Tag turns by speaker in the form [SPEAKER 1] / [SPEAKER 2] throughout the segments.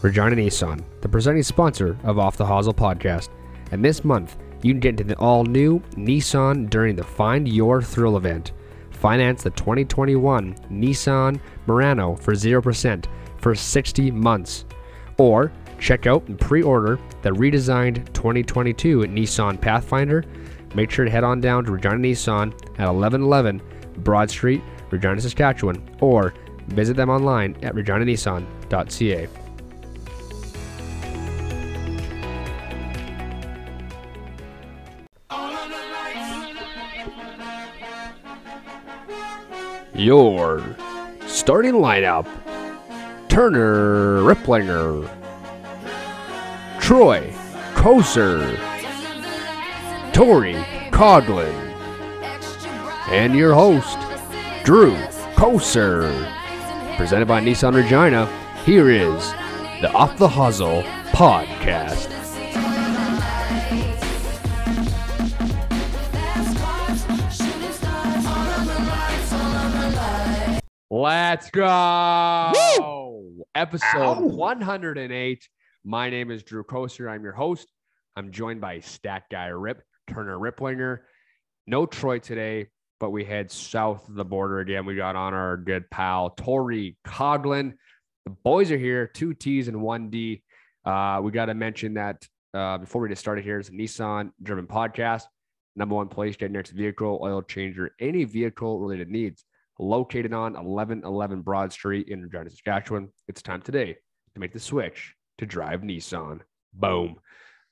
[SPEAKER 1] Regina Nissan, the presenting sponsor of Off the Hosel podcast. And this month, you can get into the all new Nissan during the Find Your Thrill event. Finance the 2021 Nissan Murano for 0% for 60 months. Or check out and pre order the redesigned 2022 Nissan Pathfinder. Make sure to head on down to Regina Nissan at 1111 Broad Street, Regina, Saskatchewan, or visit them online at reginanissan.ca. Your starting lineup Turner Riplinger, Troy Koser, Tori Coglin, and your host, Drew Koser. Presented by Nissan Regina, here is the Off the Hustle podcast. Let's go! Episode 108. My name is Drew Koser. I'm your host. I'm joined by Stat Guy Rip, Turner Riplinger. No Troy today, but we head south of the border again. We got on our good pal, Tori Coglin. The boys are here, two T's and one D. Uh, we got to mention that uh, before we get started here is a Nissan driven podcast. Number one place, get next vehicle, oil changer, any vehicle related needs located on 1111 Broad Street in Regina, Saskatchewan. It's time today to make the switch to drive Nissan. Boom.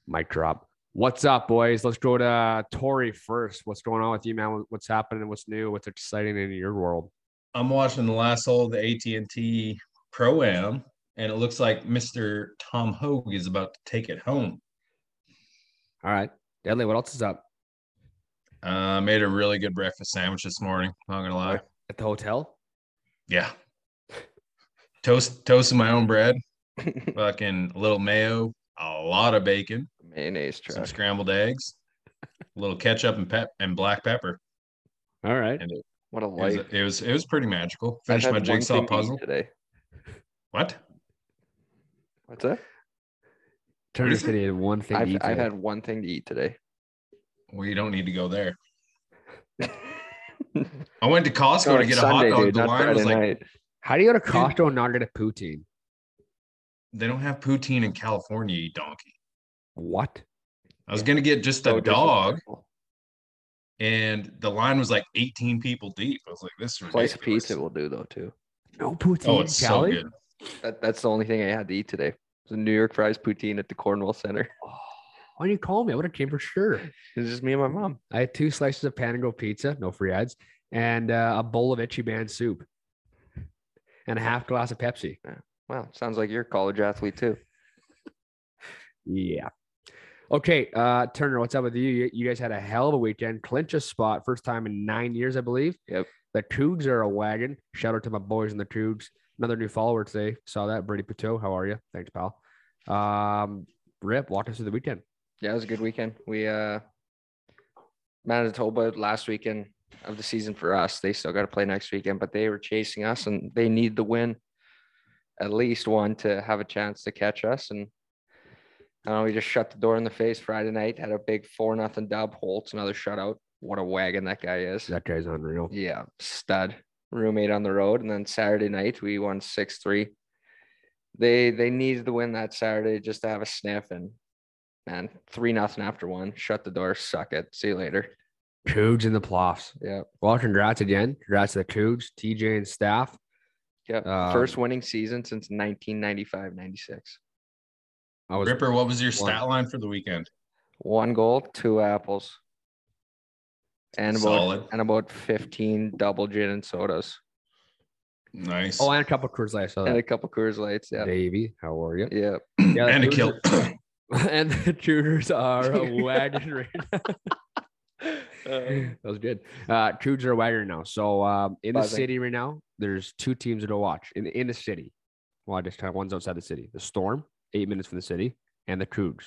[SPEAKER 1] Mic drop. What's up, boys? Let's go to Tori first. What's going on with you, man? What's happening? What's new? What's exciting in your world?
[SPEAKER 2] I'm watching the last hole of the AT&T Pro Am, and it looks like Mr. Tom Hoge is about to take it home.
[SPEAKER 1] All right. Deadly, what else is up?
[SPEAKER 2] Uh, made a really good breakfast sandwich this morning. I'm not gonna lie.
[SPEAKER 1] At the hotel?
[SPEAKER 2] Yeah. Toast toasted my own bread. Fucking a little mayo, a lot of bacon,
[SPEAKER 3] Mayonnaise
[SPEAKER 2] some scrambled eggs, a little ketchup and pep and black pepper.
[SPEAKER 1] All right.
[SPEAKER 2] And it,
[SPEAKER 3] What a
[SPEAKER 2] it was, it was it was pretty magical.
[SPEAKER 3] I've
[SPEAKER 2] Finished my jigsaw
[SPEAKER 3] thing to eat
[SPEAKER 2] puzzle.
[SPEAKER 3] today.
[SPEAKER 2] What?
[SPEAKER 3] What's that?
[SPEAKER 1] Turner
[SPEAKER 2] is it?
[SPEAKER 1] said he had one thing
[SPEAKER 3] I've,
[SPEAKER 1] eat
[SPEAKER 3] I've
[SPEAKER 1] today.
[SPEAKER 3] had one thing to eat today.
[SPEAKER 2] Well, you don't need to go there. I went to Costco
[SPEAKER 3] Oh,
[SPEAKER 2] to
[SPEAKER 3] it's
[SPEAKER 2] get a hot dog.
[SPEAKER 3] dude,
[SPEAKER 2] the
[SPEAKER 3] not
[SPEAKER 2] line was like
[SPEAKER 3] night.
[SPEAKER 1] How do you go to Costco and not get a poutine?
[SPEAKER 2] they don't have poutine in California, you donkey.
[SPEAKER 1] What?
[SPEAKER 2] I was gonna get just
[SPEAKER 3] So
[SPEAKER 2] a dog, and the line was like 18 people deep. I was like, this is
[SPEAKER 3] Slice of
[SPEAKER 2] ridiculous.
[SPEAKER 3] pizza will do though too.
[SPEAKER 1] No poutine.
[SPEAKER 2] Oh, it's so
[SPEAKER 1] Cali?
[SPEAKER 2] good.
[SPEAKER 3] That that's the only thing I had to eat today. It was a New York fries poutine at the Cornwall Center.
[SPEAKER 1] Oh, Why didn't you call me? I would have came for sure.
[SPEAKER 3] It's just me and my mom.
[SPEAKER 1] I had two slices of Panago pizza, no free ads, and uh, a bowl of Ichiban soup, and a half glass of Pepsi.
[SPEAKER 3] Wow, sounds like you're a college athlete too.
[SPEAKER 1] Yeah. Okay, uh, Turner, what's up with you? you? You guys had a hell of a weekend. Clinch a spot, first time in nine years, I believe.
[SPEAKER 3] Yep.
[SPEAKER 1] The Cougs are a wagon. Shout out to my boys in the Cougs. Another new follower today. Saw that. Brady Pateau, how are you? Thanks, pal. Um, Rip, walk us through the weekend.
[SPEAKER 3] Yeah, it was a good weekend. We uh Manitoba last weekend of the season for us. They still got to play next weekend, but they were chasing us and they need the win, at least one to have a chance to catch us. And I don't know, we just shut the door in the face Friday night, had a big four nothing dub. Holtz, another shutout. What a wagon that guy is.
[SPEAKER 1] That guy's unreal.
[SPEAKER 3] Yeah, stud roommate on the road. And then Saturday night we won six three. They they needed to win that Saturday just to have a sniff and man, three nothing after one. Shut the door, suck it. See you later.
[SPEAKER 1] Cougs in the playoffs.
[SPEAKER 3] Yeah.
[SPEAKER 1] Well, congrats again. Congrats to the Cougs, TJ and staff.
[SPEAKER 3] Yeah.
[SPEAKER 1] Um,
[SPEAKER 3] First winning season since 1995 96.
[SPEAKER 1] I was
[SPEAKER 2] Ripper, what was your
[SPEAKER 1] One.
[SPEAKER 2] stat line for the weekend?
[SPEAKER 3] One goal, two apples. And about
[SPEAKER 2] Solid.
[SPEAKER 3] and about 15 double gin and sodas.
[SPEAKER 2] Nice.
[SPEAKER 1] oh, and a couple Coors Light. I saw
[SPEAKER 3] And a
[SPEAKER 1] that.
[SPEAKER 3] couple Coors Lights. Yeah.
[SPEAKER 1] Davey, how are you?
[SPEAKER 3] Yeah.
[SPEAKER 1] Yeah,
[SPEAKER 2] and a kill.
[SPEAKER 1] Are- and the Cougars are a wagon right now. that was good. Uh, Cougs are a wagon now. So um, in the
[SPEAKER 3] Buzzing.
[SPEAKER 1] city right now, there's two teams to watch in in the city. Well, I just kind of one's outside the city. The Storm, eight minutes from the city, and the Cougs.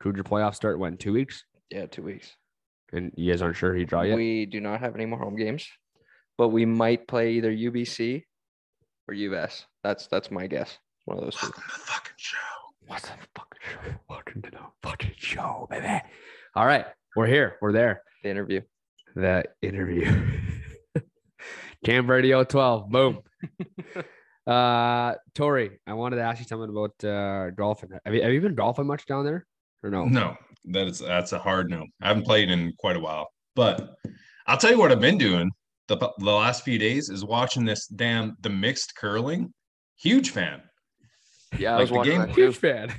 [SPEAKER 1] Cougar playoffs start when two weeks,
[SPEAKER 3] Yeah, two weeks.
[SPEAKER 1] and you guys aren't sure he draw yet.
[SPEAKER 3] We do not have any more home games, but we might play either UBC or UVS. That's that's my guess. One of those two.
[SPEAKER 2] Welcome to the fucking show.
[SPEAKER 1] What's the fucking show? Welcome to the fucking show, baby. All right, we're here. We're there.
[SPEAKER 3] The interview.
[SPEAKER 1] The interview. Cam Radio 12. Boom. uh, Tori, I wanted to ask you something about uh, golfing. Have you, have you been golfing much down there or no?
[SPEAKER 2] No, that is that's a hard no. I haven't played in quite a while, but I'll tell you what I've been doing the the last few days is watching this damn the mixed curling. Huge fan.
[SPEAKER 3] Yeah, I
[SPEAKER 2] Like
[SPEAKER 3] was
[SPEAKER 2] the game-
[SPEAKER 3] that too.
[SPEAKER 1] Huge fan.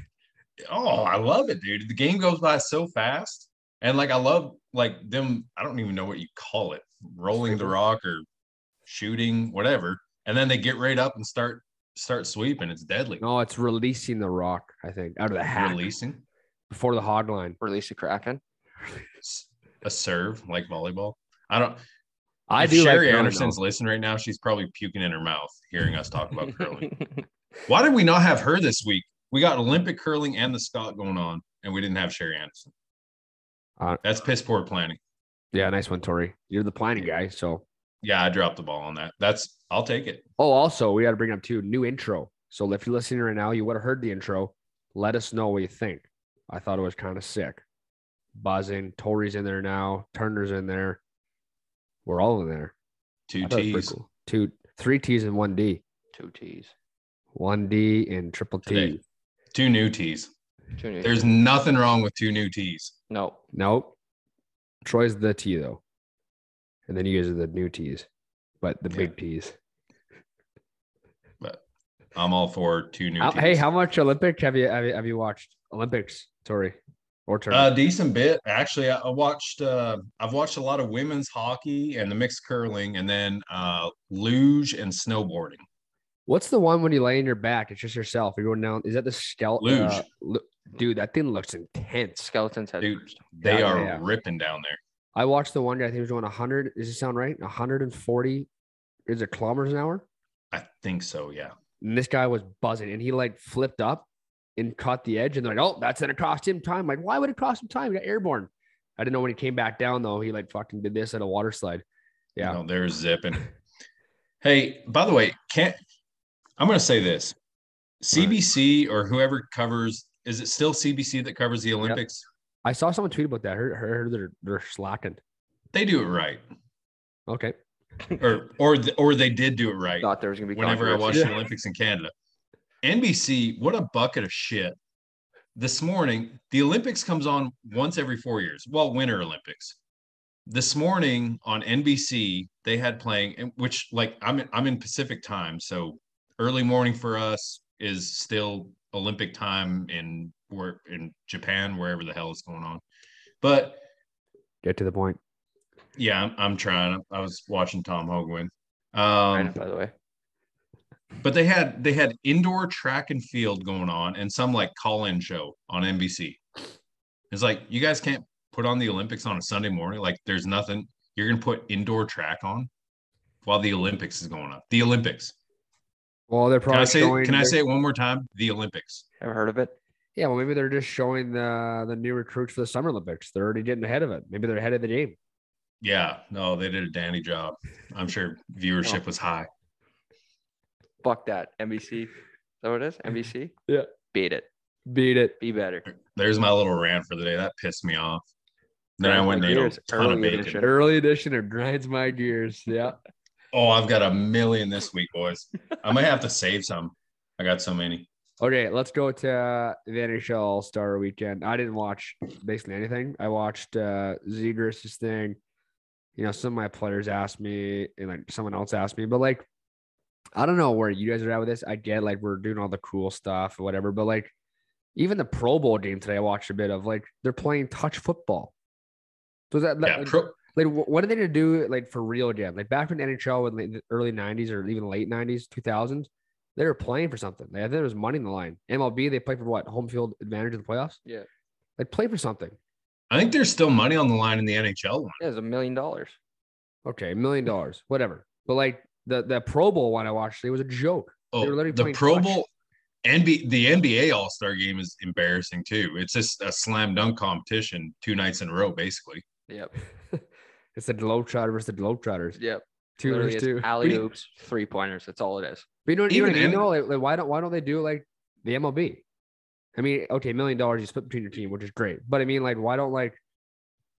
[SPEAKER 2] Oh, I love it, dude. The game goes by so fast. And like I love like them, I don't even know what you call it, rolling the rock or shooting, whatever. And then they get right up and start start sweeping. It's deadly.
[SPEAKER 1] No, it's releasing the rock, I think, out of the hat
[SPEAKER 2] Releasing
[SPEAKER 1] before the hog line.
[SPEAKER 3] Release a Kraken.
[SPEAKER 2] S- a serve like volleyball. I don't
[SPEAKER 1] I
[SPEAKER 2] if
[SPEAKER 1] do
[SPEAKER 2] Sherry
[SPEAKER 1] like
[SPEAKER 2] Anderson's listening right now. She's probably puking in her mouth hearing us talk about curling. Why did we not have her this week? We got Olympic curling and the Scott going on, and we didn't have Sherry Anderson.
[SPEAKER 1] Uh,
[SPEAKER 2] That's piss poor planning.
[SPEAKER 1] Yeah, nice one, Tori. You're the planning guy. So,
[SPEAKER 2] Yeah, I dropped the ball on that. That's I'll take it.
[SPEAKER 1] oh, also, we got to bring up too new intro. So, if you're listening right now, you would have heard the intro. Let us know what you think. I thought it was kind of sick. Buzzing. Tori's in there now. Turner's in there. We're all in there.
[SPEAKER 2] Two
[SPEAKER 1] I thought it was pretty
[SPEAKER 2] T's.
[SPEAKER 1] cool. Two, three T's and one D.
[SPEAKER 3] Two T's.
[SPEAKER 1] One D and triple T.
[SPEAKER 2] Today. Two new T's.
[SPEAKER 3] Two new.
[SPEAKER 2] There's nothing wrong with two new T's.
[SPEAKER 3] no.
[SPEAKER 1] Nope. Troy's the T though. And then you guys are the new T's, but the
[SPEAKER 2] Yeah.
[SPEAKER 1] big T's.
[SPEAKER 2] But I'm all for two new
[SPEAKER 1] How-
[SPEAKER 2] T's.
[SPEAKER 1] hey, how much Olympic have you have you, have you watched? Olympics, Tori, or Turner?
[SPEAKER 2] A decent bit, actually. I I watched. Uh, I've watched a lot of women's hockey and the mixed curling, and then uh, luge and snowboarding.
[SPEAKER 1] What's the one when you lay in your back? It's just yourself. You're going down. Is that the skeleton?
[SPEAKER 2] Uh, Luge.
[SPEAKER 1] dude, that thing looks intense.
[SPEAKER 3] Skeletons head
[SPEAKER 2] Dude, they
[SPEAKER 1] Yeah,
[SPEAKER 2] are
[SPEAKER 1] yeah.
[SPEAKER 2] ripping down there.
[SPEAKER 1] I watched the one guy. I think he was doing 100. Does it sound right? 140. Is it kilometers an hour?
[SPEAKER 2] I think so. Yeah.
[SPEAKER 1] And this guy was buzzing, and he like flipped up and caught the edge. And they're like, "Oh, that's gonna cost him time." like, why would it cost him time? He got airborne. I didn't know when he came back down though. He like fucking did this at a water slide. Yeah.
[SPEAKER 2] No, they're zipping. hey, by the way, can't I'm going to say this: CBC or whoever covers is it still CBC that covers the Olympics?
[SPEAKER 1] I saw someone tweet about that. I heard, heard they're they're slacking.
[SPEAKER 2] They do it right,
[SPEAKER 1] Okay.
[SPEAKER 2] or or th- or they did do it right.
[SPEAKER 3] Thought there was gonna be
[SPEAKER 2] whenever I watched the Olympics in Canada. NBC, what a bucket of shit. This morning, the Olympics comes on once every four years. Well, Winter Olympics. This morning on NBC, they had playing, and which like I'm in, I'm in Pacific time, so early morning for us is still Olympic time in where in Japan, wherever the hell is going on. But
[SPEAKER 1] Get to the point.
[SPEAKER 2] yeah, I'm, I'm trying. I was watching Tom
[SPEAKER 3] Hoge.
[SPEAKER 2] Um,
[SPEAKER 3] by the way.
[SPEAKER 2] but they had they had indoor track and field going on and some like call-in show on NBC. It's like you guys can't put on the Olympics on a Sunday morning. Like there's nothing you're gonna put indoor track on while the Olympics is going on. The Olympics.
[SPEAKER 1] Well, they're
[SPEAKER 2] Can I
[SPEAKER 1] probably
[SPEAKER 2] say
[SPEAKER 1] showing.
[SPEAKER 2] can I say it one more time? The Olympics.
[SPEAKER 3] Ever heard of it?
[SPEAKER 1] Yeah, well, maybe they're just showing the the new recruits for the Summer Olympics. They're already getting ahead of it. Maybe they're ahead of the game.
[SPEAKER 2] Yeah, no, they did a dandy job. I'm sure viewership
[SPEAKER 3] Oh.
[SPEAKER 2] was high.
[SPEAKER 3] Fuck that. NBC. Is that what it is? NBC?
[SPEAKER 1] Yeah.
[SPEAKER 3] Beat it.
[SPEAKER 1] Beat it.
[SPEAKER 3] Be better.
[SPEAKER 2] There's my little rant for the day. That pissed me off. Then I went
[SPEAKER 3] my
[SPEAKER 2] and ate
[SPEAKER 3] gears.
[SPEAKER 2] a ton of
[SPEAKER 3] Early
[SPEAKER 2] bacon.
[SPEAKER 3] edition.
[SPEAKER 1] Early edition of grinds my gears. Yeah.
[SPEAKER 2] Oh, I've got a million this week, boys. I might have to save some. I got so many.
[SPEAKER 1] Okay, let's go to uh, the NHL All Star Weekend. I didn't watch basically anything. I watched uh, Zegras' thing. You know, some of my players asked me, and like someone else asked me, but like, I don't know where you guys are at with this. I get like we're doing all the cool stuff or whatever, but like, even the Pro Bowl game today, I watched a bit of like they're playing touch football. So is that
[SPEAKER 2] Yeah,
[SPEAKER 1] like,
[SPEAKER 2] pro,
[SPEAKER 1] like what are they to do like for real again? Like back when NHL in the early '90s or even late '90s, 2000s, they were playing for something. Like, I think there was money in the line. MLB, they play for what? Home field advantage in the playoffs.
[SPEAKER 3] Yeah.
[SPEAKER 1] Like play for something.
[SPEAKER 2] I think there's still money on the line in the NHL one.
[SPEAKER 3] Yeah, it's a million dollars.
[SPEAKER 1] Okay, a million dollars, whatever. But like the the Pro Bowl one I watched, it was a joke.
[SPEAKER 2] Oh,
[SPEAKER 1] were literally
[SPEAKER 2] the Pro
[SPEAKER 1] touch.
[SPEAKER 2] Bowl, NBA, the NBA All Star Game is embarrassing too. It's just a slam dunk competition two nights in a row, basically.
[SPEAKER 3] Yep.
[SPEAKER 1] it's the Globetrotter versus the Globetrotters.
[SPEAKER 3] Yep.
[SPEAKER 1] Two
[SPEAKER 3] Literally,
[SPEAKER 1] versus two.
[SPEAKER 3] alley oops, three pointers. That's all it is.
[SPEAKER 1] But you know, you know what I mean? though? Like, like, why don't why don't they do like the MLB? I mean, okay, a million dollars you split between your team, which is great. But I mean, like, why don't like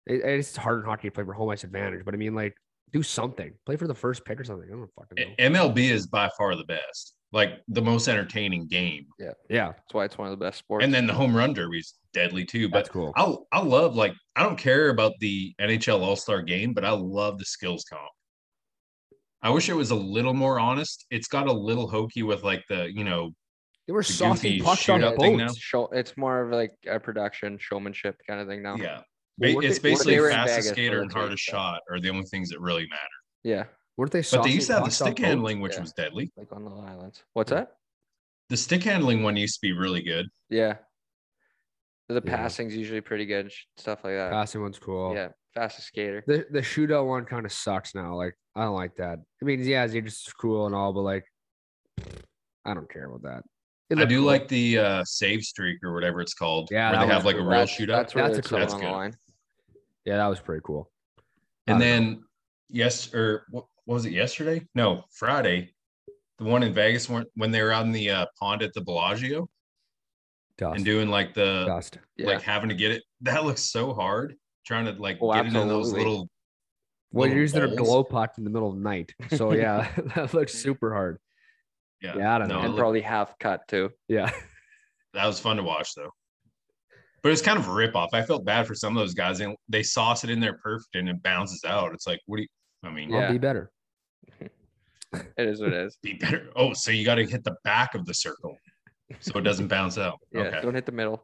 [SPEAKER 1] it, it's hard in hockey to play for home ice advantage, but I mean, like, do something. Play for the first pick or something. I don't fucking know.
[SPEAKER 2] MLB is by far the best, like the most entertaining game.
[SPEAKER 1] Yeah, yeah,
[SPEAKER 3] That's why it's one of the best sports.
[SPEAKER 2] And then the home run derby is deadly too. But
[SPEAKER 1] that's cool.
[SPEAKER 2] I I love like I don't care about the NHL All Star game, but I love the skills comp. I wish it was a little more honest. It's got a little hokey with like the you know
[SPEAKER 1] They were
[SPEAKER 2] the
[SPEAKER 1] saucing pucks on boats.
[SPEAKER 3] show it's more of like a production showmanship kind of thing now.
[SPEAKER 2] yeah.
[SPEAKER 1] Well,
[SPEAKER 2] it's basically
[SPEAKER 3] they were
[SPEAKER 2] fastest skater
[SPEAKER 3] the
[SPEAKER 2] and hardest shot are the only things that really matter.
[SPEAKER 3] Yeah.
[SPEAKER 1] Weren't they?
[SPEAKER 2] But they used to have the
[SPEAKER 1] pucks on
[SPEAKER 2] stick
[SPEAKER 1] boats?
[SPEAKER 2] handling, which
[SPEAKER 3] Yeah.
[SPEAKER 2] was deadly.
[SPEAKER 3] Like on the islands. What's
[SPEAKER 1] Yeah.
[SPEAKER 3] that?
[SPEAKER 2] The stick handling one used to be really good.
[SPEAKER 3] Yeah. The
[SPEAKER 1] Yeah.
[SPEAKER 3] passing's usually pretty good, stuff like that.
[SPEAKER 1] Passing one's cool.
[SPEAKER 3] Yeah, fastest skater.
[SPEAKER 1] The the shootout one kind of sucks now. Like I don't like that. I mean, yeah, it's just cool and all, but like, I don't care about that.
[SPEAKER 2] I do
[SPEAKER 1] cool.
[SPEAKER 2] like the uh, save streak or whatever it's called.
[SPEAKER 1] Yeah,
[SPEAKER 2] where they have
[SPEAKER 1] was
[SPEAKER 2] like a real
[SPEAKER 3] That's,
[SPEAKER 2] shootout.
[SPEAKER 3] that's where
[SPEAKER 1] That's cool
[SPEAKER 3] on
[SPEAKER 2] one.
[SPEAKER 3] the
[SPEAKER 2] That's good.
[SPEAKER 1] Yeah, that was pretty cool.
[SPEAKER 2] And
[SPEAKER 1] I don't know.
[SPEAKER 2] then yes, or what, what was it yesterday? No, Friday. The one in Vegas when when they were out in the uh, pond at the Bellagio
[SPEAKER 1] dust,
[SPEAKER 2] and doing like the
[SPEAKER 1] dust.
[SPEAKER 3] Yeah.
[SPEAKER 2] like having to get it. That looks so hard trying to like
[SPEAKER 3] Oh,
[SPEAKER 2] get in those
[SPEAKER 3] absolutely.
[SPEAKER 2] little.
[SPEAKER 1] Well, you're
[SPEAKER 2] little
[SPEAKER 1] using a glow pot in the middle of the night, so yeah, that looks super hard.
[SPEAKER 2] Yeah,
[SPEAKER 1] Yeah, I don't
[SPEAKER 2] no,
[SPEAKER 1] know.
[SPEAKER 3] and
[SPEAKER 2] looked-
[SPEAKER 3] probably half cut too.
[SPEAKER 1] Yeah,
[SPEAKER 2] that was fun to watch though. But it's kind of a rip off. I felt bad for some of those guys. and They sauce it in there perfect and it bounces out. It's like, what do you? I mean,
[SPEAKER 3] Yeah.
[SPEAKER 1] I'll be better.
[SPEAKER 3] It is what it is.
[SPEAKER 2] be better. Oh, so you got to hit the back of the circle so it doesn't bounce out.
[SPEAKER 3] Yeah,
[SPEAKER 2] Okay.
[SPEAKER 3] don't hit the middle.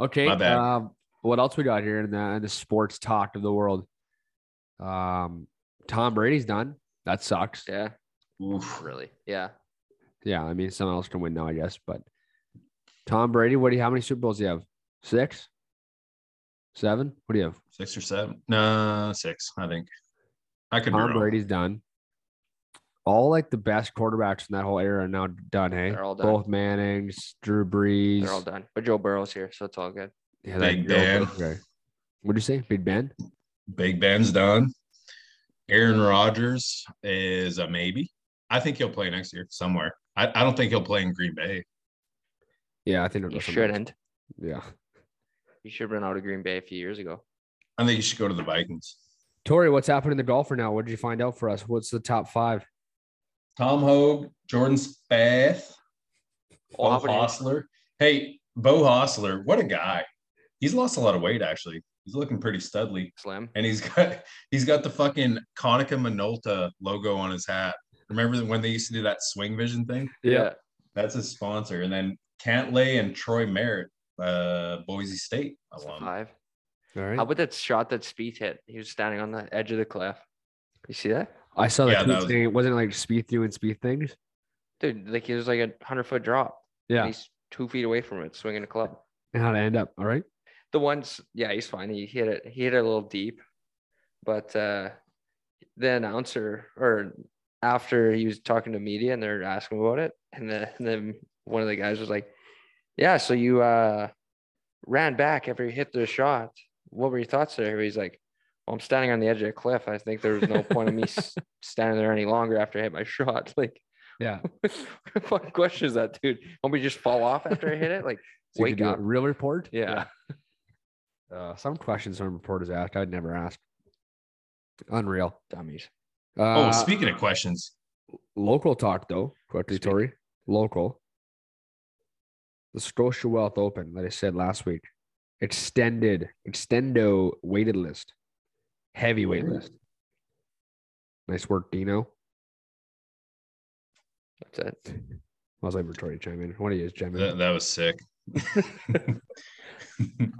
[SPEAKER 1] Okay.
[SPEAKER 2] My bad.
[SPEAKER 1] Um, what else we got here in the, in the sports talk of the world? Um, Tom Brady's done. That sucks.
[SPEAKER 3] Yeah,
[SPEAKER 2] Oof.
[SPEAKER 3] really. Yeah.
[SPEAKER 1] Yeah, I mean, someone else can win now, I guess. But Tom Brady, what do you? How many Super Bowls do you have? Six, seven? What do you have?
[SPEAKER 2] Six or seven? No, six. I think. I could be
[SPEAKER 1] Tom
[SPEAKER 2] wrong.
[SPEAKER 1] Brady's done. All like the best quarterbacks in that whole era are now done. Hey,
[SPEAKER 3] They're all done.
[SPEAKER 1] both Manning's, Drew Brees.
[SPEAKER 3] They're all done. But Joe Burrow's here, so it's all good.
[SPEAKER 1] Yeah,
[SPEAKER 2] Big
[SPEAKER 1] that-
[SPEAKER 2] Ben.
[SPEAKER 1] Okay. What'd you say? Big Ben?
[SPEAKER 2] Big Ben's done. Aaron Rodgers is a maybe. I think he'll play next year somewhere. I, I don't think he'll play in Green Bay.
[SPEAKER 1] Yeah, I think it'll
[SPEAKER 3] You
[SPEAKER 1] go somewhere else.
[SPEAKER 3] shouldn't.
[SPEAKER 1] Yeah.
[SPEAKER 3] You should have been out of Green Bay a few years ago.
[SPEAKER 2] I think he should go to the Vikings.
[SPEAKER 1] Tori, what's happening in the golfer now? What did you find out for us? What's the top five?
[SPEAKER 2] Tom Hoge, Jordan Spieth, Bo
[SPEAKER 3] Oh, how?
[SPEAKER 2] Hossler. Hey, Beau Hossler, what a guy. He's lost a lot of weight actually. He's looking pretty studly.
[SPEAKER 3] Slim.
[SPEAKER 2] And he's got he's got the fucking Konica Minolta logo on his hat. Remember when they used to do that swing vision thing?
[SPEAKER 3] Yeah.
[SPEAKER 2] That's his sponsor. And then Cantlay and Troy Merritt, uh, Boise State alum.
[SPEAKER 3] Five.
[SPEAKER 1] All
[SPEAKER 3] How about that shot that Spieth hit? He was standing on the edge of the cliff. You see that?
[SPEAKER 1] I saw that
[SPEAKER 2] Yeah,
[SPEAKER 1] tweet
[SPEAKER 2] that was...
[SPEAKER 1] It wasn't like Spieth doing Spieth things.
[SPEAKER 3] Dude, like he was like a hundred foot drop. and
[SPEAKER 1] Yeah.
[SPEAKER 3] He's two feet away from it, swinging a club.
[SPEAKER 1] And how to end up. All right.
[SPEAKER 3] The ones, yeah, he's fine. He hit it. He hit it a little deep, but uh, the announcer, or after he was talking to media, and they're asking about it, and, the, and then one of the guys was like, "Yeah, so you uh, ran back after you hit the shot. What were your thoughts there?" He's like, well, "I'm standing on the edge of a cliff. I think there was no point of me standing there any longer after I hit my shot. Like,
[SPEAKER 1] Yeah.
[SPEAKER 3] what question is that, dude? Want me to just fall off after I hit it? Like,
[SPEAKER 1] So you
[SPEAKER 3] wake
[SPEAKER 1] could
[SPEAKER 3] up."
[SPEAKER 1] Real report?
[SPEAKER 3] Yeah.
[SPEAKER 1] Uh, some questions some reporters ask. I'd never ask. Unreal.
[SPEAKER 3] Dummies.
[SPEAKER 1] Uh,
[SPEAKER 2] oh, speaking of questions,
[SPEAKER 1] local talk though, quickly,
[SPEAKER 3] Speak.
[SPEAKER 1] Tori. Local. The Scotia Wealth Open that I said last week. Extended, extendo weighted list. Heavy weight list. Nice work, Dino.
[SPEAKER 3] That's it.
[SPEAKER 1] I was like for Tori to chime in. What do you use, chime in?
[SPEAKER 2] that, that was sick.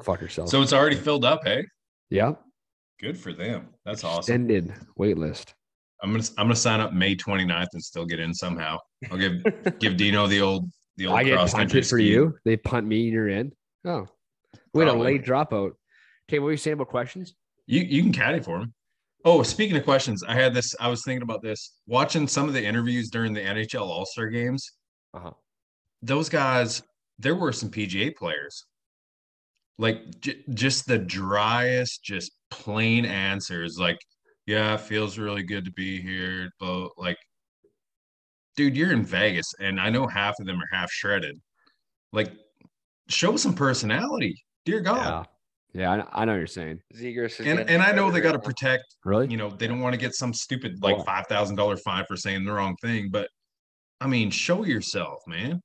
[SPEAKER 1] Fuck yourself.
[SPEAKER 2] so it's already filled up, hey?
[SPEAKER 1] yeah.
[SPEAKER 2] Good for them. That's awesome.
[SPEAKER 1] Extended wait list.
[SPEAKER 2] I'm gonna I'm gonna sign up May 29th and still get in somehow. I'll give give Dino the old the old
[SPEAKER 1] I get
[SPEAKER 2] cross country
[SPEAKER 1] punted for
[SPEAKER 2] ski.
[SPEAKER 1] you. They punt me and you're in. Oh. We had a late dropout. Okay, what were you saying about questions?
[SPEAKER 2] You you can caddy for him. Oh, speaking of questions, I had this. I was thinking about this. Watching some of the interviews during the NHL All Star games,
[SPEAKER 1] Uh-huh.
[SPEAKER 2] those guys, there were some PGA players. Like j- just the driest, just plain answers. Like, yeah, it feels really good to be here. But like, dude, you're in Vegas, and I know half of them are half shredded. Like, show some personality. Dear God.
[SPEAKER 1] Yeah. Yeah, I, I know what you're saying.
[SPEAKER 3] Zegras
[SPEAKER 2] And and I know they got to protect,
[SPEAKER 1] Really?
[SPEAKER 2] you know, they don't want to get some stupid like five thousand dollar fine for saying the wrong thing. But I mean, show yourself, man.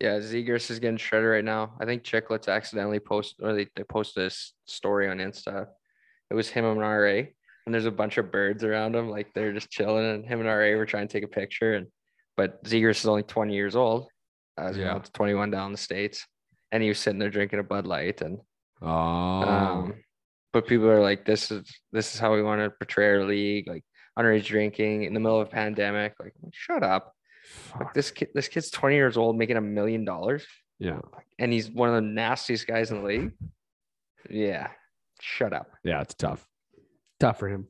[SPEAKER 3] Yeah, Zegras is getting shredded right now. I think Chiclets accidentally posted or they, they posted a s- story on Insta. It was him and RA, and there's a bunch of birds around him, like they're just chilling, and him and RA were trying to take a picture. And but Zegras is only 20 years old, as you
[SPEAKER 1] Yeah.
[SPEAKER 3] know, it's 21 down in the states, and he was sitting there drinking a Bud Light, and
[SPEAKER 1] Oh,
[SPEAKER 3] um, but people are like, this is this is how we want to portray our league, like underage drinking in the middle of a pandemic. Like, shut up! Like this kid, this kid's 20 years old, making a million dollars
[SPEAKER 1] yeah,
[SPEAKER 3] and he's one of the nastiest guys in the league. Yeah, shut up.
[SPEAKER 1] yeah, it's tough. Tough for him.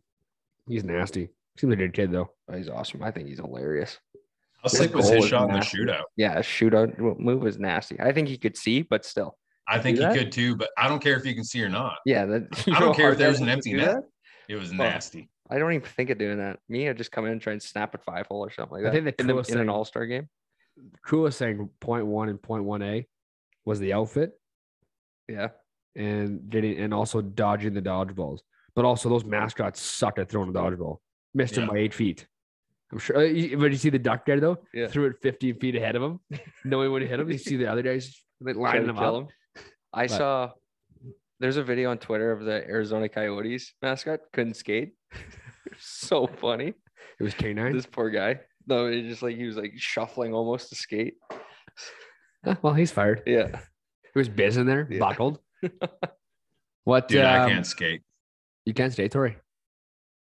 [SPEAKER 1] He's nasty. Seems like a good kid though.
[SPEAKER 3] Oh, he's awesome. I think he's hilarious.
[SPEAKER 2] How
[SPEAKER 3] His
[SPEAKER 2] sick was
[SPEAKER 3] goal
[SPEAKER 2] his shot in the shootout?
[SPEAKER 3] Yeah, shootout move was nasty. I think he could see, but still,
[SPEAKER 2] I think he
[SPEAKER 3] that?
[SPEAKER 2] could too, but I don't care if you can see or not.
[SPEAKER 3] yeah. That,
[SPEAKER 2] I don't care if
[SPEAKER 3] hard
[SPEAKER 2] there's
[SPEAKER 3] that
[SPEAKER 2] an empty net.
[SPEAKER 3] that?
[SPEAKER 2] It was
[SPEAKER 3] Oh.
[SPEAKER 2] nasty.
[SPEAKER 3] I don't even think of doing that. Me, I just come in and try and snap at five hole or something like
[SPEAKER 1] I think the
[SPEAKER 3] in, the,
[SPEAKER 1] coolest
[SPEAKER 3] in an all star game.
[SPEAKER 1] Coolest thing, point one and point one A, was the outfit
[SPEAKER 3] Yeah,
[SPEAKER 1] and getting and also dodging the dodgeballs. But also those mascots suck at throwing a dodgeball. Missed him by eight feet. I'm sure. uh, you- But you see the duck guy though,
[SPEAKER 3] Yeah.
[SPEAKER 1] threw it 15 feet ahead of him, knowing when to hit him. You see the other guys like
[SPEAKER 3] Try
[SPEAKER 1] lining
[SPEAKER 3] to
[SPEAKER 1] them up.
[SPEAKER 3] him. I
[SPEAKER 1] But-
[SPEAKER 3] saw. There's a video on Twitter of the Arizona Coyotes mascot couldn't skate. so funny.
[SPEAKER 1] It was K9.
[SPEAKER 3] This poor guy. No, it just like he was like shuffling almost to skate.
[SPEAKER 1] Huh, well, he's fired.
[SPEAKER 3] Yeah.
[SPEAKER 1] It was Biz in there,
[SPEAKER 3] Yeah.
[SPEAKER 1] buckled. what?
[SPEAKER 2] Dude, I
[SPEAKER 1] um,
[SPEAKER 2] can't skate.
[SPEAKER 1] You can't skate, Tori.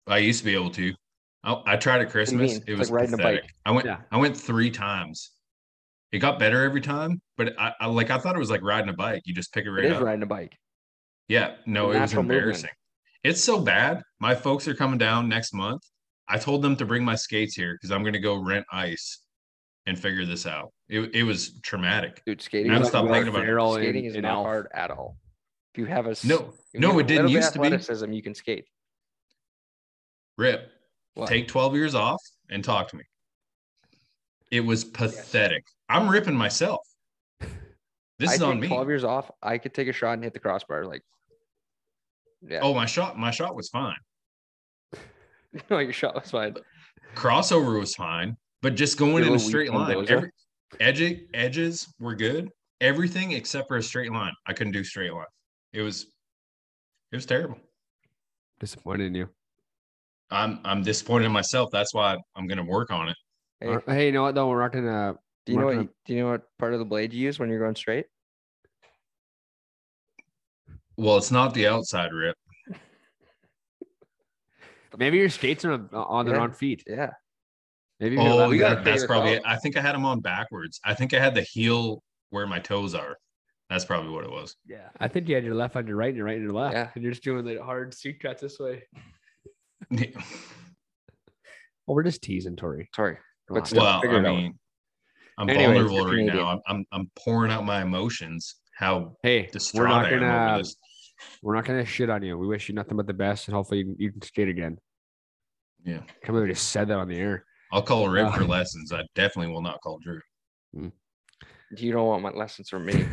[SPEAKER 2] I used to be able to. I, I tried at Christmas. It was
[SPEAKER 3] like riding a
[SPEAKER 2] pathetic.
[SPEAKER 3] bike.
[SPEAKER 2] I went.
[SPEAKER 1] Yeah.
[SPEAKER 2] I went three times. It got better every time, but I, I like. I thought it was like riding a bike. You just pick it right
[SPEAKER 3] It is
[SPEAKER 2] up.
[SPEAKER 3] riding a bike.
[SPEAKER 2] Yeah. No, it was
[SPEAKER 3] natural movement.
[SPEAKER 2] embarrassing. It's so bad. My folks are coming down next month. I told them to bring my skates here because I'm going to go rent ice and figure this out. It, it was traumatic.
[SPEAKER 3] Dude, skating
[SPEAKER 2] Now
[SPEAKER 3] is
[SPEAKER 2] stop thinking about it.
[SPEAKER 1] Ferrell in-
[SPEAKER 3] Skating is
[SPEAKER 1] in
[SPEAKER 3] not
[SPEAKER 1] Elf.
[SPEAKER 3] hard at all. If you have a
[SPEAKER 2] No, no, it
[SPEAKER 3] a
[SPEAKER 2] didn't used to be.
[SPEAKER 3] athleticism, you can skate.
[SPEAKER 2] Rip. Take 12 years off and talk to me. It was pathetic. I'm ripping myself. This
[SPEAKER 3] I
[SPEAKER 2] is on me.
[SPEAKER 3] 12 years off. I could take a shot and hit the crossbar. Like, yeah.
[SPEAKER 2] Oh, my shot, my shot was fine.
[SPEAKER 3] no, your shot was fine.
[SPEAKER 2] Crossover was fine, but just going in a straight line. Every, edge, edges were good. Everything except for a straight line. I couldn't do straight line. It was it was terrible.
[SPEAKER 1] Disappointed in you.
[SPEAKER 2] I'm I'm disappointed in myself. That's why I'm gonna work on it.
[SPEAKER 3] Hey,
[SPEAKER 1] Or- Hey, you know what though? We're not gonna.
[SPEAKER 3] do you know what?
[SPEAKER 1] not
[SPEAKER 3] you- Do you know what part of the blade you use when you're going straight?
[SPEAKER 2] Well, it's not the outside rip.
[SPEAKER 1] Maybe your skates are on, on the
[SPEAKER 3] Yeah.
[SPEAKER 1] wrong feet.
[SPEAKER 3] Yeah.
[SPEAKER 1] Maybe
[SPEAKER 2] Oh,
[SPEAKER 1] left-
[SPEAKER 3] you gotta
[SPEAKER 2] that-
[SPEAKER 3] figure
[SPEAKER 2] that's probably it. I think I had them on backwards. I think I had the heel where my toes are. That's probably what it was.
[SPEAKER 1] Yeah, I think you had your left on your right and your right on your left.
[SPEAKER 3] Yeah.
[SPEAKER 1] And you're just doing the hard seat cuts this way.
[SPEAKER 2] Well,
[SPEAKER 1] Well, we're just teasing Tori.
[SPEAKER 3] Sorry.
[SPEAKER 1] Come
[SPEAKER 3] But
[SPEAKER 1] on.
[SPEAKER 3] still-
[SPEAKER 2] I
[SPEAKER 3] figure out.
[SPEAKER 2] mean, I'm
[SPEAKER 1] Anyways,
[SPEAKER 2] vulnerable right
[SPEAKER 3] Canadian.
[SPEAKER 2] now. I'm, I'm I'm pouring out my emotions. How
[SPEAKER 1] hey, we're not
[SPEAKER 2] I am over
[SPEAKER 1] gonna we're not gonna shit on you. We wish you nothing but the best, and hopefully you, you can skate again.
[SPEAKER 2] Yeah,
[SPEAKER 1] Come on, we just said that on the air.
[SPEAKER 2] I'll call Rip for
[SPEAKER 1] Uh,
[SPEAKER 2] lessons. I definitely will not call Drew.
[SPEAKER 3] You don't want my lessons from me.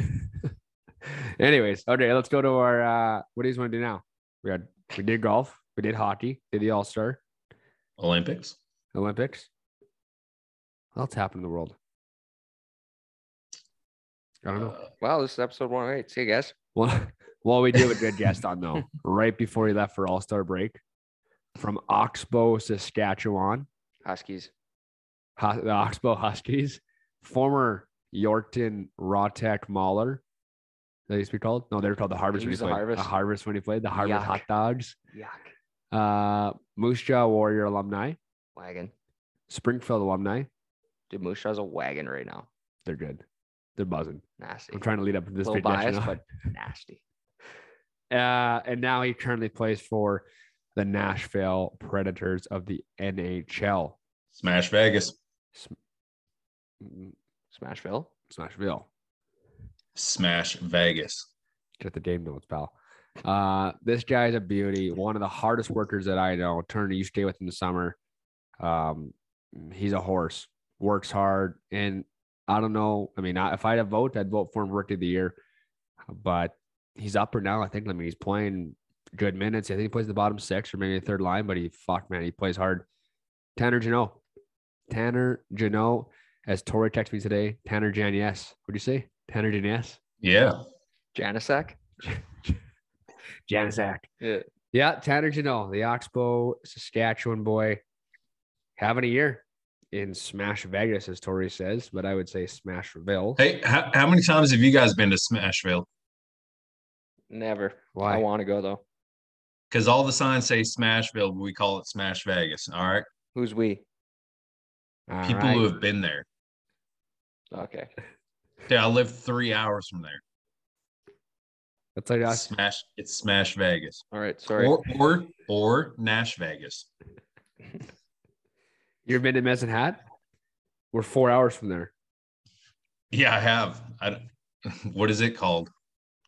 [SPEAKER 1] Anyways, okay, let's go to our. uh What do you want to do now? We had we did golf, we did hockey, did the All Star,
[SPEAKER 2] Olympics.
[SPEAKER 1] Olympics. What else happened in the world? I don't know.
[SPEAKER 2] Uh,
[SPEAKER 3] Wow, this is episode 108. See you guys.
[SPEAKER 1] Well, well, we do have a good guest on though. right before he left for All Star break, from Oxbow, Saskatchewan,
[SPEAKER 3] Huskies.
[SPEAKER 1] Hus- the Oxbow Huskies, former Yorkton Rawtech Mauler. They used to be called. No, they were called the Harvest
[SPEAKER 3] He
[SPEAKER 1] when he
[SPEAKER 3] the
[SPEAKER 1] played.
[SPEAKER 3] Harvest.
[SPEAKER 1] The Harvest when he played. The Harvest
[SPEAKER 3] Yuck.
[SPEAKER 1] Hot Dogs.
[SPEAKER 3] Yuck.
[SPEAKER 1] Uh, Moose Jaw Warrior alumni,
[SPEAKER 3] Wagon.
[SPEAKER 1] Springfield alumni.
[SPEAKER 3] Dude, Moose Jaw's a wagon right now.
[SPEAKER 1] They're good. They're buzzing.
[SPEAKER 3] Nasty.
[SPEAKER 1] I'm trying to lead up to this
[SPEAKER 3] little biased, but nasty.
[SPEAKER 1] Uh, and now he currently plays for the Nashville Predators of the NHL.
[SPEAKER 2] Smash Vegas.
[SPEAKER 1] Mm,
[SPEAKER 3] Smashville.
[SPEAKER 1] Smashville.
[SPEAKER 2] Smash Vegas.
[SPEAKER 1] Get the game notes, pal. Uh, this guy's a beauty. One of the hardest workers that I know. Turner, you stay with him the summer. Um, he's a horse. Works hard, and I don't know. I mean, I, if I had a vote, I'd vote for him rookie of the year. But he's up or now. I think. I mean, he's playing good minutes. I think he plays the bottom six or maybe the third line. But he fuck man, he plays hard. Tanner Jeannot. Tanner Jeannot, as Tori texted me today. Tanner Jan yes. What'd you say? Tanner Jan yes.
[SPEAKER 2] Yeah.
[SPEAKER 3] Janisak.
[SPEAKER 1] Janisak.
[SPEAKER 3] Yeah.
[SPEAKER 1] Yeah, Tanner Jeannot, the Oxbow, Saskatchewan boy, having a year in Smash Vegas, as Tori says, but I would say Smashville.
[SPEAKER 2] Hey, how, how many times have you guys been to Smashville?
[SPEAKER 3] Never.
[SPEAKER 1] Why?
[SPEAKER 3] I want to go though.
[SPEAKER 2] Because all the signs say Smashville, but we call it Smash Vegas. All right.
[SPEAKER 3] Who's we?
[SPEAKER 1] All
[SPEAKER 2] People
[SPEAKER 1] right.
[SPEAKER 2] who have been there.
[SPEAKER 3] Okay.
[SPEAKER 2] Yeah, I live three hours from there.
[SPEAKER 1] That's like us.
[SPEAKER 2] Smash. It's Smash Vegas.
[SPEAKER 3] All right. Sorry.
[SPEAKER 2] Or or or Nash Vegas.
[SPEAKER 1] You've been to Medicine Hat? We're four hours from there.
[SPEAKER 2] Yeah, I have. I, what is it called?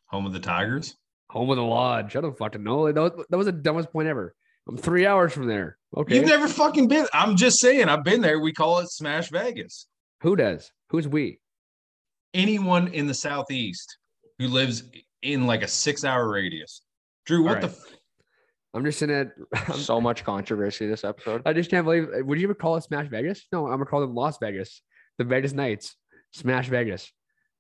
[SPEAKER 2] Home of the Tigers.
[SPEAKER 1] Home of the Lodge. I don't fucking know. That was, that was the dumbest point ever. I'm three hours from there. Okay.
[SPEAKER 2] You've never fucking been. I'm just saying. I've been there. We call it Smash Vegas.
[SPEAKER 1] Who does? Who's we?
[SPEAKER 2] Anyone in the southeast who lives in like a six-hour radius. Drew, what
[SPEAKER 1] All
[SPEAKER 2] the?
[SPEAKER 1] right.
[SPEAKER 2] F-
[SPEAKER 1] I'm just in it. I'm-
[SPEAKER 3] so much controversy this episode.
[SPEAKER 1] I just can't believe. Would you ever call it Smash Vegas? No, I'm gonna call them Las Vegas, the Vegas Knights, Smash Vegas.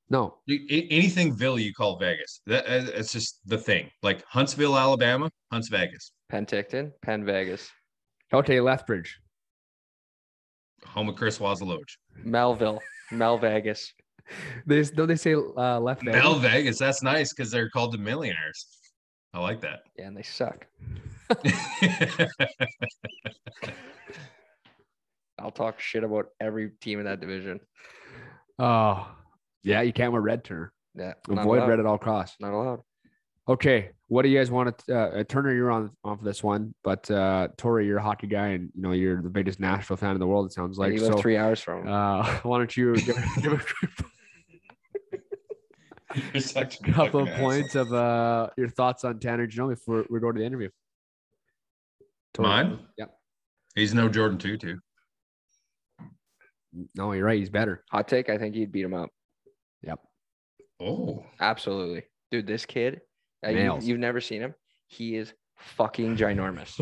[SPEAKER 1] No,
[SPEAKER 2] anything Ville you call Vegas. That it's just the thing. Like Huntsville, Alabama, Hunts Vegas,
[SPEAKER 3] Penticton, Penn Vegas,
[SPEAKER 1] okay, Lethbridge.
[SPEAKER 2] home of Chris Wazaloge.
[SPEAKER 3] Melville, Mel Vegas.
[SPEAKER 1] They don't they say uh, left Vegas?
[SPEAKER 2] Bell Vegas. That's nice because they're called the millionaires. I like that.
[SPEAKER 3] Yeah, and they suck. I'll talk shit about every team in that division.
[SPEAKER 1] Oh, yeah, you can't wear red turner.
[SPEAKER 3] Yeah.
[SPEAKER 1] Avoid
[SPEAKER 3] allowed.
[SPEAKER 1] red at all costs.
[SPEAKER 3] Not allowed.
[SPEAKER 1] Okay, what do you guys want to? Uh, Turner, you're on on for this one, but uh, Tori, you're a hockey guy, and you know you're the biggest Nashville fan in the world. It sounds
[SPEAKER 3] Like
[SPEAKER 1] like
[SPEAKER 3] you live
[SPEAKER 1] so.
[SPEAKER 3] three hours from.
[SPEAKER 1] Uh, why don't you give, give a
[SPEAKER 2] You're such a
[SPEAKER 1] couple of
[SPEAKER 2] fucking
[SPEAKER 1] points of uh, your thoughts on Tanner Jeannot before we go to the interview? Tori.
[SPEAKER 2] Mine?
[SPEAKER 1] Yep.
[SPEAKER 2] He's no Jordan Tootoo.
[SPEAKER 1] No, you're right. He's better.
[SPEAKER 3] Hot take. I think he'd beat him up.
[SPEAKER 1] Yep.
[SPEAKER 2] Oh,
[SPEAKER 3] Absolutely, dude. This kid, uh, you, you've never seen him. He is fucking ginormous.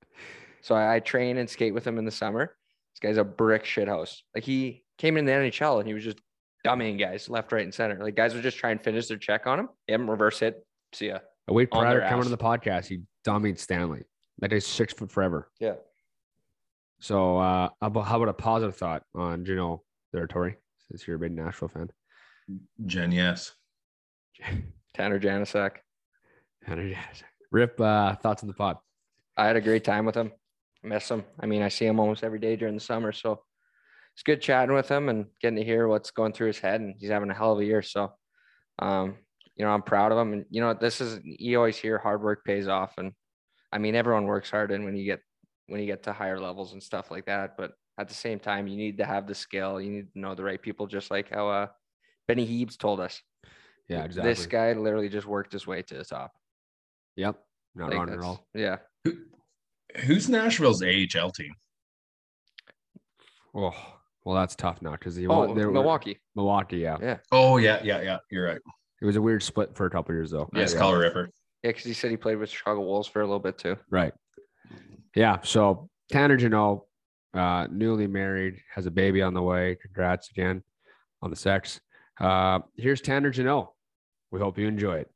[SPEAKER 3] so I, I train and skate with him in the summer. This guy's a brick shit house. Like he came in the NHL and he was just dummying guys left, right, and center. Like guys would just try and finish their check on him. Him reverse hit. See ya.
[SPEAKER 1] A week
[SPEAKER 3] On
[SPEAKER 1] prior
[SPEAKER 3] their
[SPEAKER 1] coming
[SPEAKER 3] ass.
[SPEAKER 1] to the podcast, he dominated Stanley. That guy's six foot forever.
[SPEAKER 3] Yeah.
[SPEAKER 1] So, uh, how about, how about a positive thought on Jeannot there, Tori? Since you're a big Nashville fan.
[SPEAKER 2] Jen, yes.
[SPEAKER 3] Tanner Janasak.
[SPEAKER 1] Rip, uh, thoughts on the pod.
[SPEAKER 3] I had a great time with him. Miss him. I mean, I see him almost every day during the summer. So it's good chatting with him and getting to hear what's going through his head. And he's having a hell of a year. So, um, you know, I'm proud of him. And, you know, this is, you always hear hard work pays off. And I mean, everyone works hard. And when you get, when you get to higher levels and stuff like that, but at the same time, you need to have the skill. You need to know the right people, just like how, uh, Benny Heebs told us.
[SPEAKER 1] Yeah, exactly.
[SPEAKER 3] This guy literally just worked his way to the top.
[SPEAKER 1] Yep. Not
[SPEAKER 3] Like,
[SPEAKER 1] wrong at all.
[SPEAKER 3] Yeah.
[SPEAKER 2] Who, who's Nashville's AHL team?
[SPEAKER 1] Oh, well, that's tough now because
[SPEAKER 3] Oh,
[SPEAKER 1] they were-
[SPEAKER 3] Milwaukee.
[SPEAKER 1] Milwaukee, yeah.
[SPEAKER 3] Yeah.
[SPEAKER 2] Oh yeah, yeah, yeah. You're right.
[SPEAKER 1] It was a weird split for a couple years though.
[SPEAKER 2] Nice
[SPEAKER 1] Yeah.
[SPEAKER 2] color ripper.
[SPEAKER 3] Yeah, because he said he played with Chicago Wolves for a little bit too.
[SPEAKER 1] Right. Yeah. So Tanner Jeannot, uh, newly married, has a baby on the way. Congrats again on the sex. Uh, here's Tanner Jeannot. We hope you enjoy it.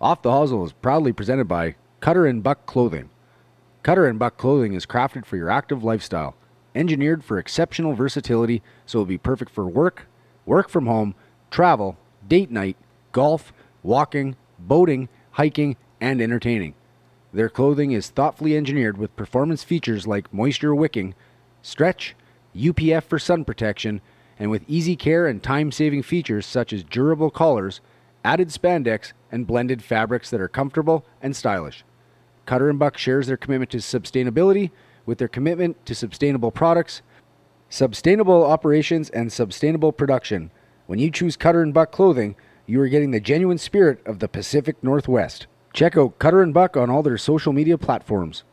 [SPEAKER 4] Off the Hustle is proudly presented by Cutter and Buck Clothing. Cutter and Buck Clothing is crafted for your active lifestyle, engineered for exceptional versatility so it'll be perfect for work, work from home, travel, date night, golf, walking, boating, hiking, and entertaining. Their clothing is thoughtfully engineered with performance features like moisture wicking, stretch, UPF for sun protection, and with easy care and time saving features such as durable collars, added spandex, and blended fabrics that are comfortable and stylish. Cutter and Buck shares their commitment to sustainability with their commitment to sustainable products, sustainable operations, and sustainable production. When you choose Cutter and Buck clothing, you are getting the genuine spirit of the Pacific Northwest. Check out Cutter and Buck on all their social media platforms.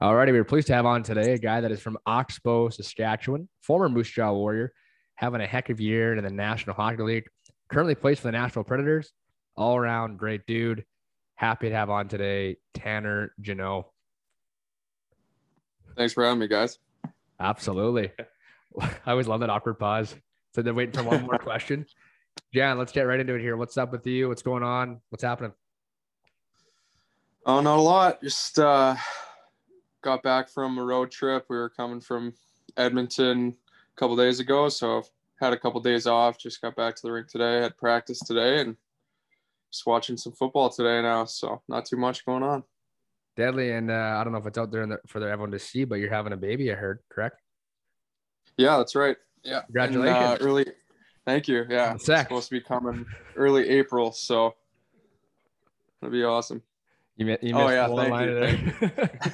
[SPEAKER 1] Alrighty, we are pleased to have on today a guy that is from Oxbow, Saskatchewan, former Moose Jaw Warrior, having a heck of a year in the National Hockey League. Currently plays for the Nashville Predators. All around great dude. Happy to have on today Tanner Jeannot.
[SPEAKER 5] Thanks for having me, guys.
[SPEAKER 1] Absolutely. I always love that awkward pause. So they're waiting for one more question. Jan, let's get right into it here. What's up with you? What's going on? What's happening?
[SPEAKER 5] Oh, not a lot. Just uh, got back from a road trip. We were coming from Edmonton a couple days ago, so had a couple days off. Just got back to the rink today. Had practice today, and just watching some football today now. So not too much going on.
[SPEAKER 1] Deadly, and uh, I don't know if it's out there the, for everyone to see, but you're having a baby. I heard, correct?
[SPEAKER 5] Yeah, that's right. Yeah,
[SPEAKER 1] congratulations.
[SPEAKER 5] uh, early, thank you. Yeah, it's supposed to be coming early April, so that'd be awesome.
[SPEAKER 1] You, you missed oh, yeah, thank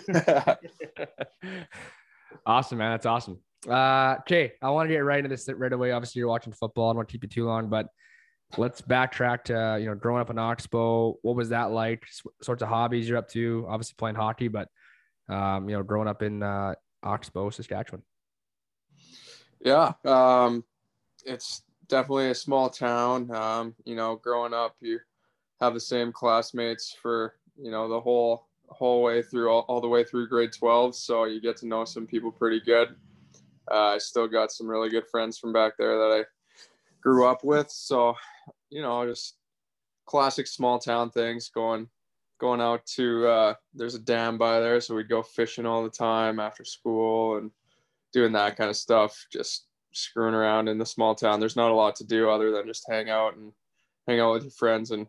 [SPEAKER 1] you. awesome, man. That's awesome. Uh, okay, I want to get right into this right away. Obviously, you're watching football. I don't want to keep you too long, but let's backtrack to you know growing up in Oxbow. What was that like? Sorts of hobbies you're up to? Obviously, playing hockey, but um, you know, growing up in uh, Oxbow, Saskatchewan.
[SPEAKER 5] Yeah, um, it's definitely a small town. Um, you know, growing up, you have the same classmates for you know the whole whole way through all, all the way through grade 12 so you get to know some people pretty good uh, i still got some really good friends from back there that i grew up with so you know just classic small town things going going out to uh, there's a dam by there so we'd go fishing all the time after school and doing that kind of stuff just screwing around in the small town there's not a lot to do other than just hang out and hang out with your friends and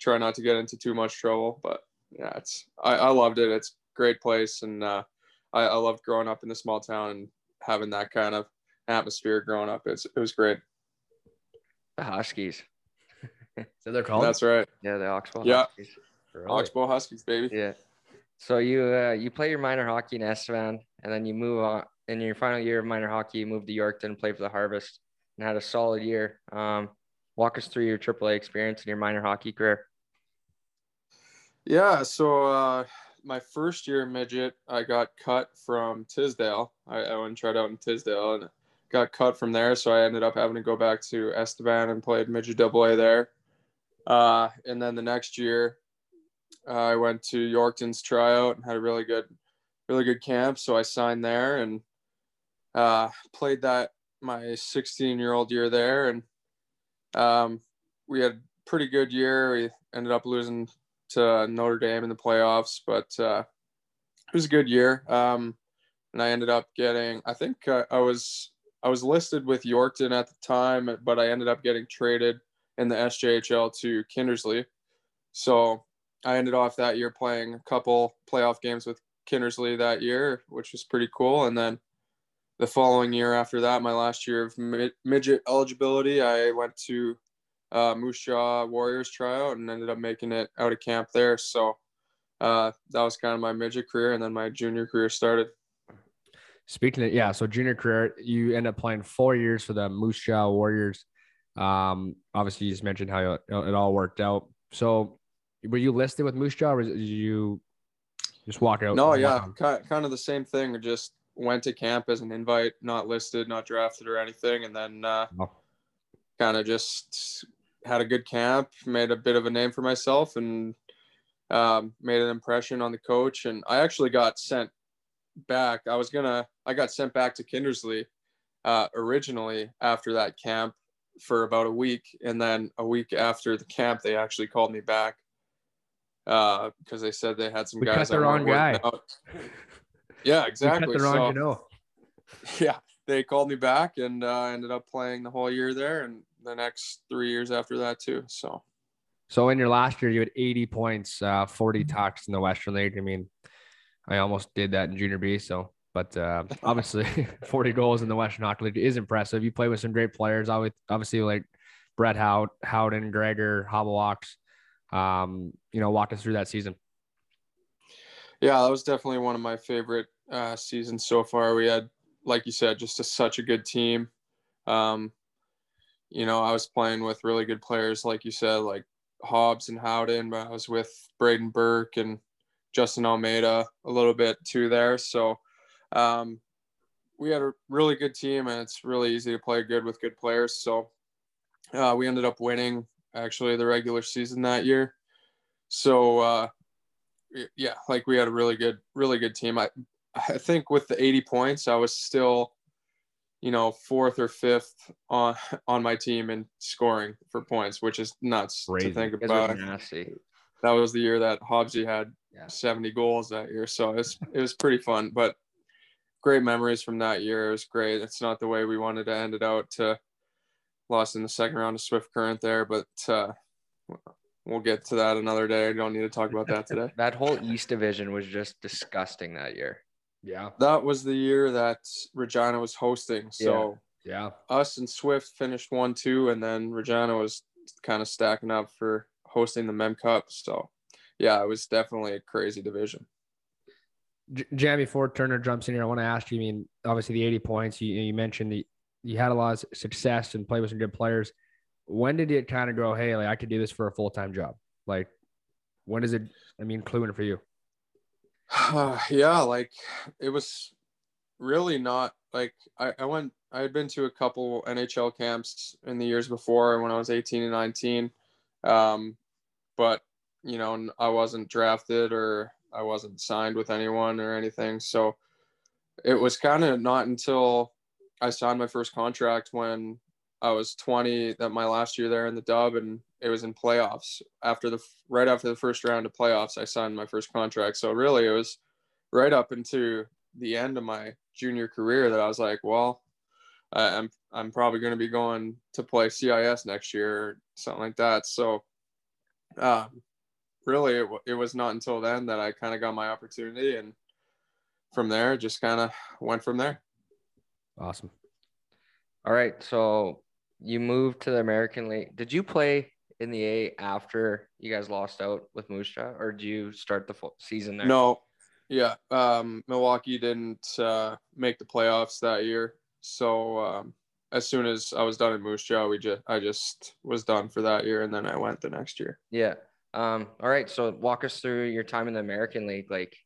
[SPEAKER 5] try not to get into too much trouble. But yeah, it's I, I loved it. It's a great place, and uh, I, I loved growing up in the small town and having that kind of atmosphere growing up. It's it was great.
[SPEAKER 3] The Huskies.
[SPEAKER 1] So they're called.
[SPEAKER 5] That's right.
[SPEAKER 3] Yeah, the Oxbow.
[SPEAKER 5] Yeah. Huskies. Really? Oxbow Huskies, baby.
[SPEAKER 3] Yeah. So you uh, you play your minor hockey in Estevan, and then you move on. In your final year of minor hockey, you moved to Yorkton, played for the Harvest, and had a solid year. Um, walk us through your AAA experience and your minor hockey career.
[SPEAKER 5] Yeah, so uh, my first year midget, I got cut from Tisdale. I, I went and tried out in Tisdale and got cut from there. So I ended up having to go back to Estevan and played midget double A there. Uh, and then the next year, uh, I went to Yorkton's tryout and had a really good, really good camp. So I signed there and uh, played that my 16 year old year there. And um, we had a pretty good year. We ended up losing to Notre Dame in the playoffs, but uh, it was a good year. Um, and I ended up getting, I think uh, I was I was listed with Yorkton at the time, but I ended up getting traded in the SJHL to Kindersley. So I ended off that year playing a couple playoff games with Kindersley that year, which was pretty cool. And then the following year after that, my last year of mid- midget eligibility, I went to uh, Moose Jaw Warriors tryout and ended up making it out of camp there. So uh, that was kind of my midget career, and then my junior career started.
[SPEAKER 1] Speaking of yeah, so junior career, you end up playing four years for the Moose Jaw Warriors. Um, obviously, you just mentioned how it, it all worked out. So, were you listed with Moose Jaw, or did you just walk out?
[SPEAKER 5] No, yeah, kind kind of the same thing. Just went to camp as an invite, not listed, not drafted or anything, and then uh, oh. kind of just had a good camp, made a bit of a name for myself, and um, made an impression on the coach. And I actually got sent back. I was gonna, I got sent back to Kindersley uh, originally after that camp for about a week, and then a week after the camp, they actually called me back because uh, they said they had some
[SPEAKER 1] we
[SPEAKER 5] guys.
[SPEAKER 1] Cut the wrong guy.
[SPEAKER 5] Yeah, exactly.
[SPEAKER 1] Cut the wrong, so.
[SPEAKER 5] Yeah, they called me back, and uh, I ended up playing the whole year there, and the next three years after that too. So,
[SPEAKER 1] so in your last year, you had 80 points, uh, 40 talks in the Western League. I mean, I almost did that in junior B. So, but uh, obviously, 40 goals in the Western Hockey League is impressive. You play with some great players, obviously like Brett Howe, Howden, Gregor, Halbgewachs. Um, you know, walk us through that season.
[SPEAKER 5] Yeah, that was definitely one of my favorite uh, seasons so far. We had, like you said, just a, such a good team. Um, you know, I was playing with really good players, like you said, like Hobbs and Howden, but I was with Brayden Burke and Justin Almeida a little bit too there. So um, we had a really good team, and it's really easy to play good with good players. So uh, we ended up winning actually the regular season that year. So uh, yeah, like we had a really good, really good team. I I think with the 80 points, I was still, you know, fourth or fifth on on my team in scoring for points, which is nuts
[SPEAKER 1] Crazy.
[SPEAKER 5] to think
[SPEAKER 3] You guys are
[SPEAKER 5] about.
[SPEAKER 3] nasty.
[SPEAKER 5] That was the year that Hobbsy had
[SPEAKER 3] Yeah.
[SPEAKER 5] 70 goals that year, so it's it was pretty fun. But great memories from that year. It was great. It's not the way we wanted to end it out. To lost in the second round of Swift Current there, but uh, we'll get to that another day. I don't need to talk about that today.
[SPEAKER 3] That whole East Division was just disgusting that year.
[SPEAKER 1] Yeah.
[SPEAKER 5] That was the year that Regina was hosting. So
[SPEAKER 1] Yeah.
[SPEAKER 5] us and Swift finished one two, and then Regina was kind of stacking up for hosting the Mem Cup. So yeah, it was definitely a crazy division.
[SPEAKER 6] J- Jam, before Turner jumps in here, I want to ask you. I mean, obviously the 80 points you, you mentioned you had a lot of success and played with some good players. When did it kind of go, hey, like I could do this for a full time job? Like, when does it? I mean, cluing for you.
[SPEAKER 5] yeah, like it was really not like I, I went I had been to a couple NHL camps in the years before when I was 18 and 19. Um, but you know, I wasn't drafted or I wasn't signed with anyone or anything. So it was kind of not until I signed my first contract when I was 20 that my last year there in the dub and it was in playoffs after the right after the first round of playoffs I signed my first contract. So really it was right up into the end of my junior career that I was like, well, I'm I'm probably going to be going to play CIS next year or something like that. So um really it, it was not until then that I kind of got my opportunity and from there just kind of went from there.
[SPEAKER 6] Awesome.
[SPEAKER 3] All right. So you moved to the American League. Did you play in the A after you guys lost out with Moose Jaw, or did you start the full season there?
[SPEAKER 5] No, yeah. Um, Milwaukee didn't uh, make the playoffs that year, so um, as soon as I was done in Moose Jaw, we just I just was done for that year, and then I went the next year.
[SPEAKER 3] Yeah. Um, all right. So walk us through your time in the American League. Like,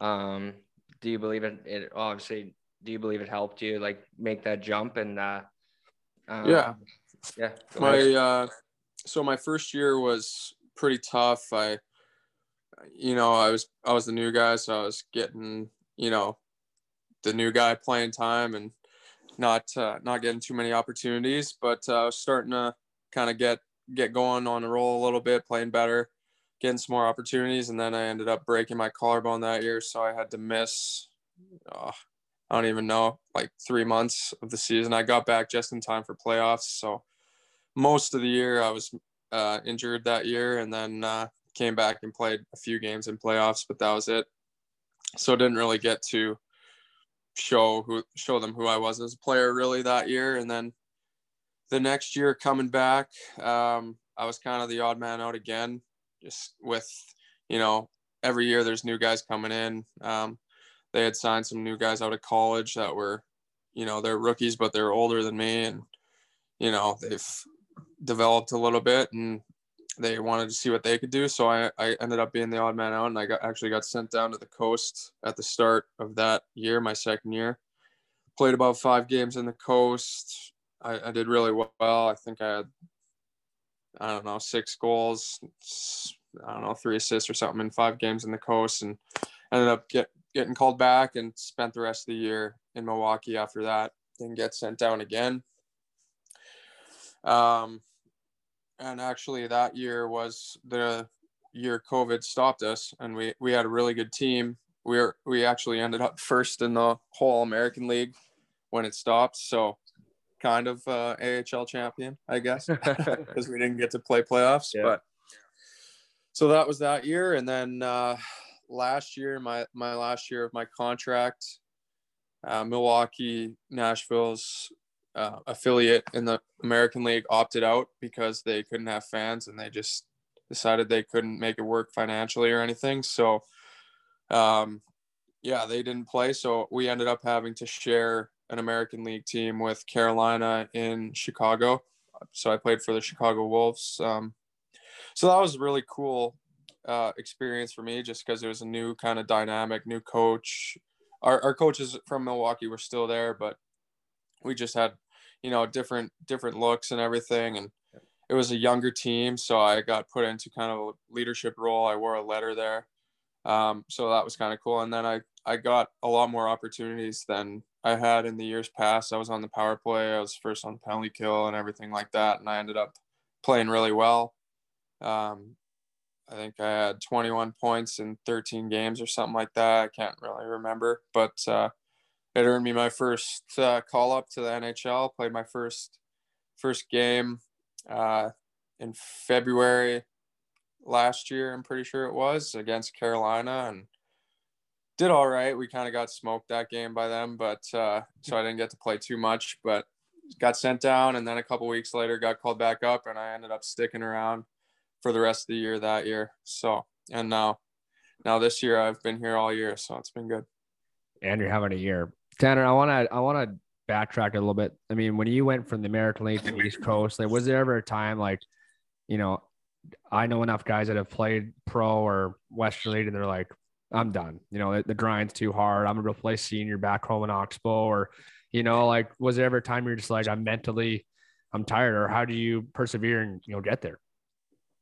[SPEAKER 3] um, do you believe it, it obviously do you believe it helped you like make that jump and uh um,
[SPEAKER 5] Yeah.
[SPEAKER 3] Yeah.
[SPEAKER 5] My
[SPEAKER 3] ahead.
[SPEAKER 5] uh, so my first year was pretty tough. I, you know, I was I was the new guy, so I was getting you know, the new guy playing time and not uh, not getting too many opportunities. But uh, I was starting to kind of get get going on a roll a little bit, playing better, getting some more opportunities, and then I ended up breaking my collarbone that year, so I had to miss. Uh, I don't even know, like three months of the season. I got back just in time for playoffs, so most of the year I was uh, injured that year, and then uh, came back and played a few games in playoffs, but that was it. So didn't really get to show who show them who I was as a player really that year, and then the next year coming back, um, I was kind of the odd man out again, just with you know every year there's new guys coming in. Um, they had signed some new guys out of college that were, you know, they're rookies, but they're older than me, and you know they've developed a little bit and they wanted to see what they could do. So I, I ended up being the odd man out and I got actually got sent down to the coast at the start of that year, my second year. Played about five games in the coast. I, I did really well. I think I had, I don't know, six goals, I don't know, three assists or something in five games in the coast and ended up get, getting called back and spent the rest of the year in Milwaukee after that. Then get sent down again. Um, and actually that year was the year COVID stopped us, and we we had a really good team. We were we actually ended up first in the whole American League when it stopped, so kind of uh, AHL champion, I guess, because we didn't get to play playoffs.
[SPEAKER 3] Yeah.
[SPEAKER 5] But so that was that year, and then uh, last year, my my last year of my contract, uh, Milwaukee, Nashville's uh, affiliate in the American League opted out because they couldn't have fans and they just decided they couldn't make it work financially or anything. So, um, yeah, they didn't play. So we ended up having to share an American League team with Carolina in Chicago. So I played for the Chicago Wolves. Um, so that was really cool uh, experience for me just because it was a new kind of dynamic, new coach. Our, our coaches from Milwaukee were still there, but we just had, you know, different different looks and everything. And it was a younger team, so I got put into kind of a leadership role. I wore a letter there, um, so that was kind of cool. And then I I got a lot more opportunities than I had in the years past. I was on the power play. I was first on penalty kill and everything like that, and I ended up playing really well. Um, I think I had 21 points in 13 games or something like that. I can't really remember, but uh, it earned me my first uh, call up to the NHL. Played my first first game uh, in February last year. I'm pretty sure it was against Carolina, and did all right. We kind of got smoked that game by them, but uh, so I didn't get to play too much. But got sent down, and then a couple weeks later got called back up, and I ended up sticking around for the rest of the year that year. So and now, now this year I've been here all year, so it's been good.
[SPEAKER 6] And you're having a year, Tanner. I want to I want to backtrack a little bit. I mean, when you went from the American League to the East Coast, like was there ever a time like, you know, I know enough guys that have played pro or Western League, and they're like, I'm done. You know, the, grind's too hard. I'm gonna go play senior back home in Oxbow, or you know, like was there ever a time you're just like, I'm mentally, I'm tired, or how do you persevere and you know get there?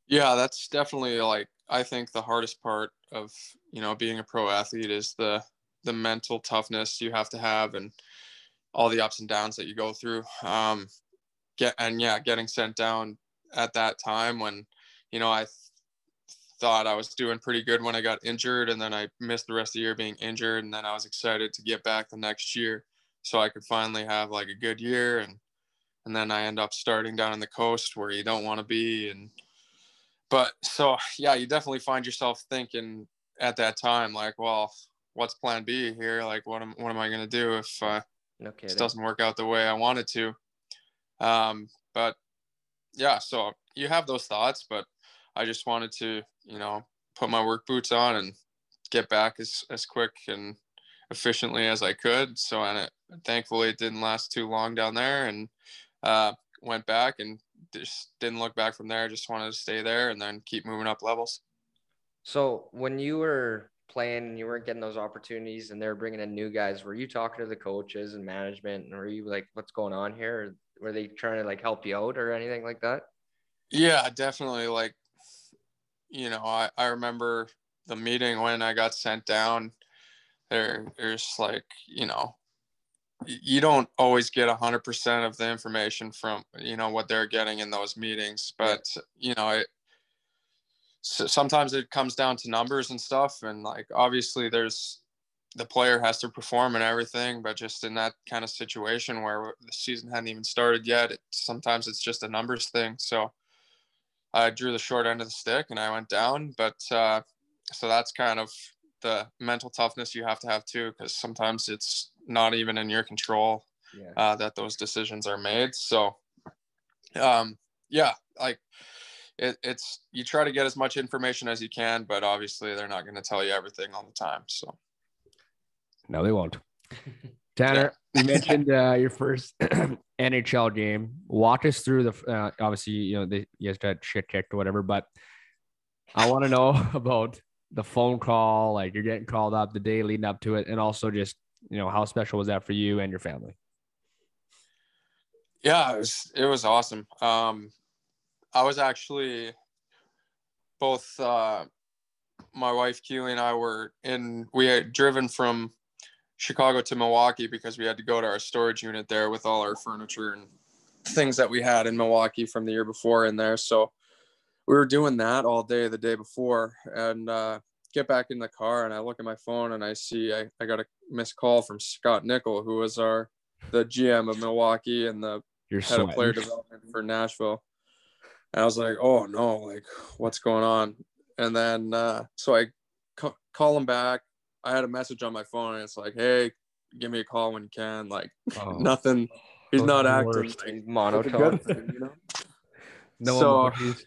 [SPEAKER 5] Yeah, that's definitely like I think the hardest part of you know being a pro athlete is the the mental toughness you have to have and all the ups and downs that you go through. Um, get and yeah, getting sent down at that time when you know I thought I was doing pretty good when I got injured, and then I missed the rest of the year being injured, and then I was excited to get back the next year so I could finally have like a good year, and and then I end up starting down in the coast where you don't want to be, and but so yeah, you definitely find yourself thinking at that time like, well, what's Plan B here? Like, what am what am I gonna do if uh,
[SPEAKER 3] No
[SPEAKER 5] this doesn't work out the way I wanted to. Um, but yeah, so you have those thoughts, but I just wanted to, you know, put my work boots on and get back as, as quick and efficiently as I could. So, and it, thankfully it didn't last too long down there and uh, went back and just didn't look back from there. Just wanted to stay there and then keep moving up levels.
[SPEAKER 3] So when you were playing, and you weren't getting those opportunities, and they were bringing in new guys. Were you talking to the coaches and management, and were you like, "What's going on here?" Or were they trying to like help you out or anything like that?
[SPEAKER 5] Yeah, definitely. Like, you know, I, I remember the meeting when I got sent down. There, there's like, you know, you don't always get a hundred percent of the information from, you know, what they're getting in those meetings, but you know, it, so sometimes it comes down to numbers and stuff, and like obviously there's the player has to perform and everything, but just in that kind of situation where the season hadn't even started yet, it, sometimes it's just a numbers thing. So I drew the short end of the stick and I went down. But uh, so that's kind of the mental toughness you have to have too, because sometimes it's not even in your control
[SPEAKER 3] Yeah.
[SPEAKER 5] uh, that those decisions are made. So, um, yeah, like it, it's you try to get as much information as you can, but obviously they're not going to tell you everything all the time. So,
[SPEAKER 6] No, they won't. Tanner, you mentioned uh, your first NHL game. Walk us through the. Uh, obviously, you know they you guys got shit kicked or whatever, but I want to know about the phone call. Like you're getting called up the day leading up to it, and also just you know how special was that for you and your family?
[SPEAKER 5] yeah, it was it was awesome. Um, I was actually both uh, my wife Keely and I were in. We had driven from Chicago to Milwaukee because we had to go to our storage unit there with all our furniture and things that we had in Milwaukee from the year before in there. So we were doing that all day the day before and uh, get back in the car and I look at my phone and I see I, I got a missed call from Scott Nichol, who was our the GM of Milwaukee and the
[SPEAKER 6] You're
[SPEAKER 5] head of player development for Nashville. And I was like, oh no, like what's going on? And then uh, so I ca- call him back. I had a message on my phone and it's like, hey, give me a call when you can. Like
[SPEAKER 6] Oh,
[SPEAKER 5] nothing. He's
[SPEAKER 6] those
[SPEAKER 5] not
[SPEAKER 6] are
[SPEAKER 5] acting. like, like
[SPEAKER 3] Monotone.
[SPEAKER 5] thing, you know?
[SPEAKER 6] no
[SPEAKER 5] so-
[SPEAKER 6] emojis.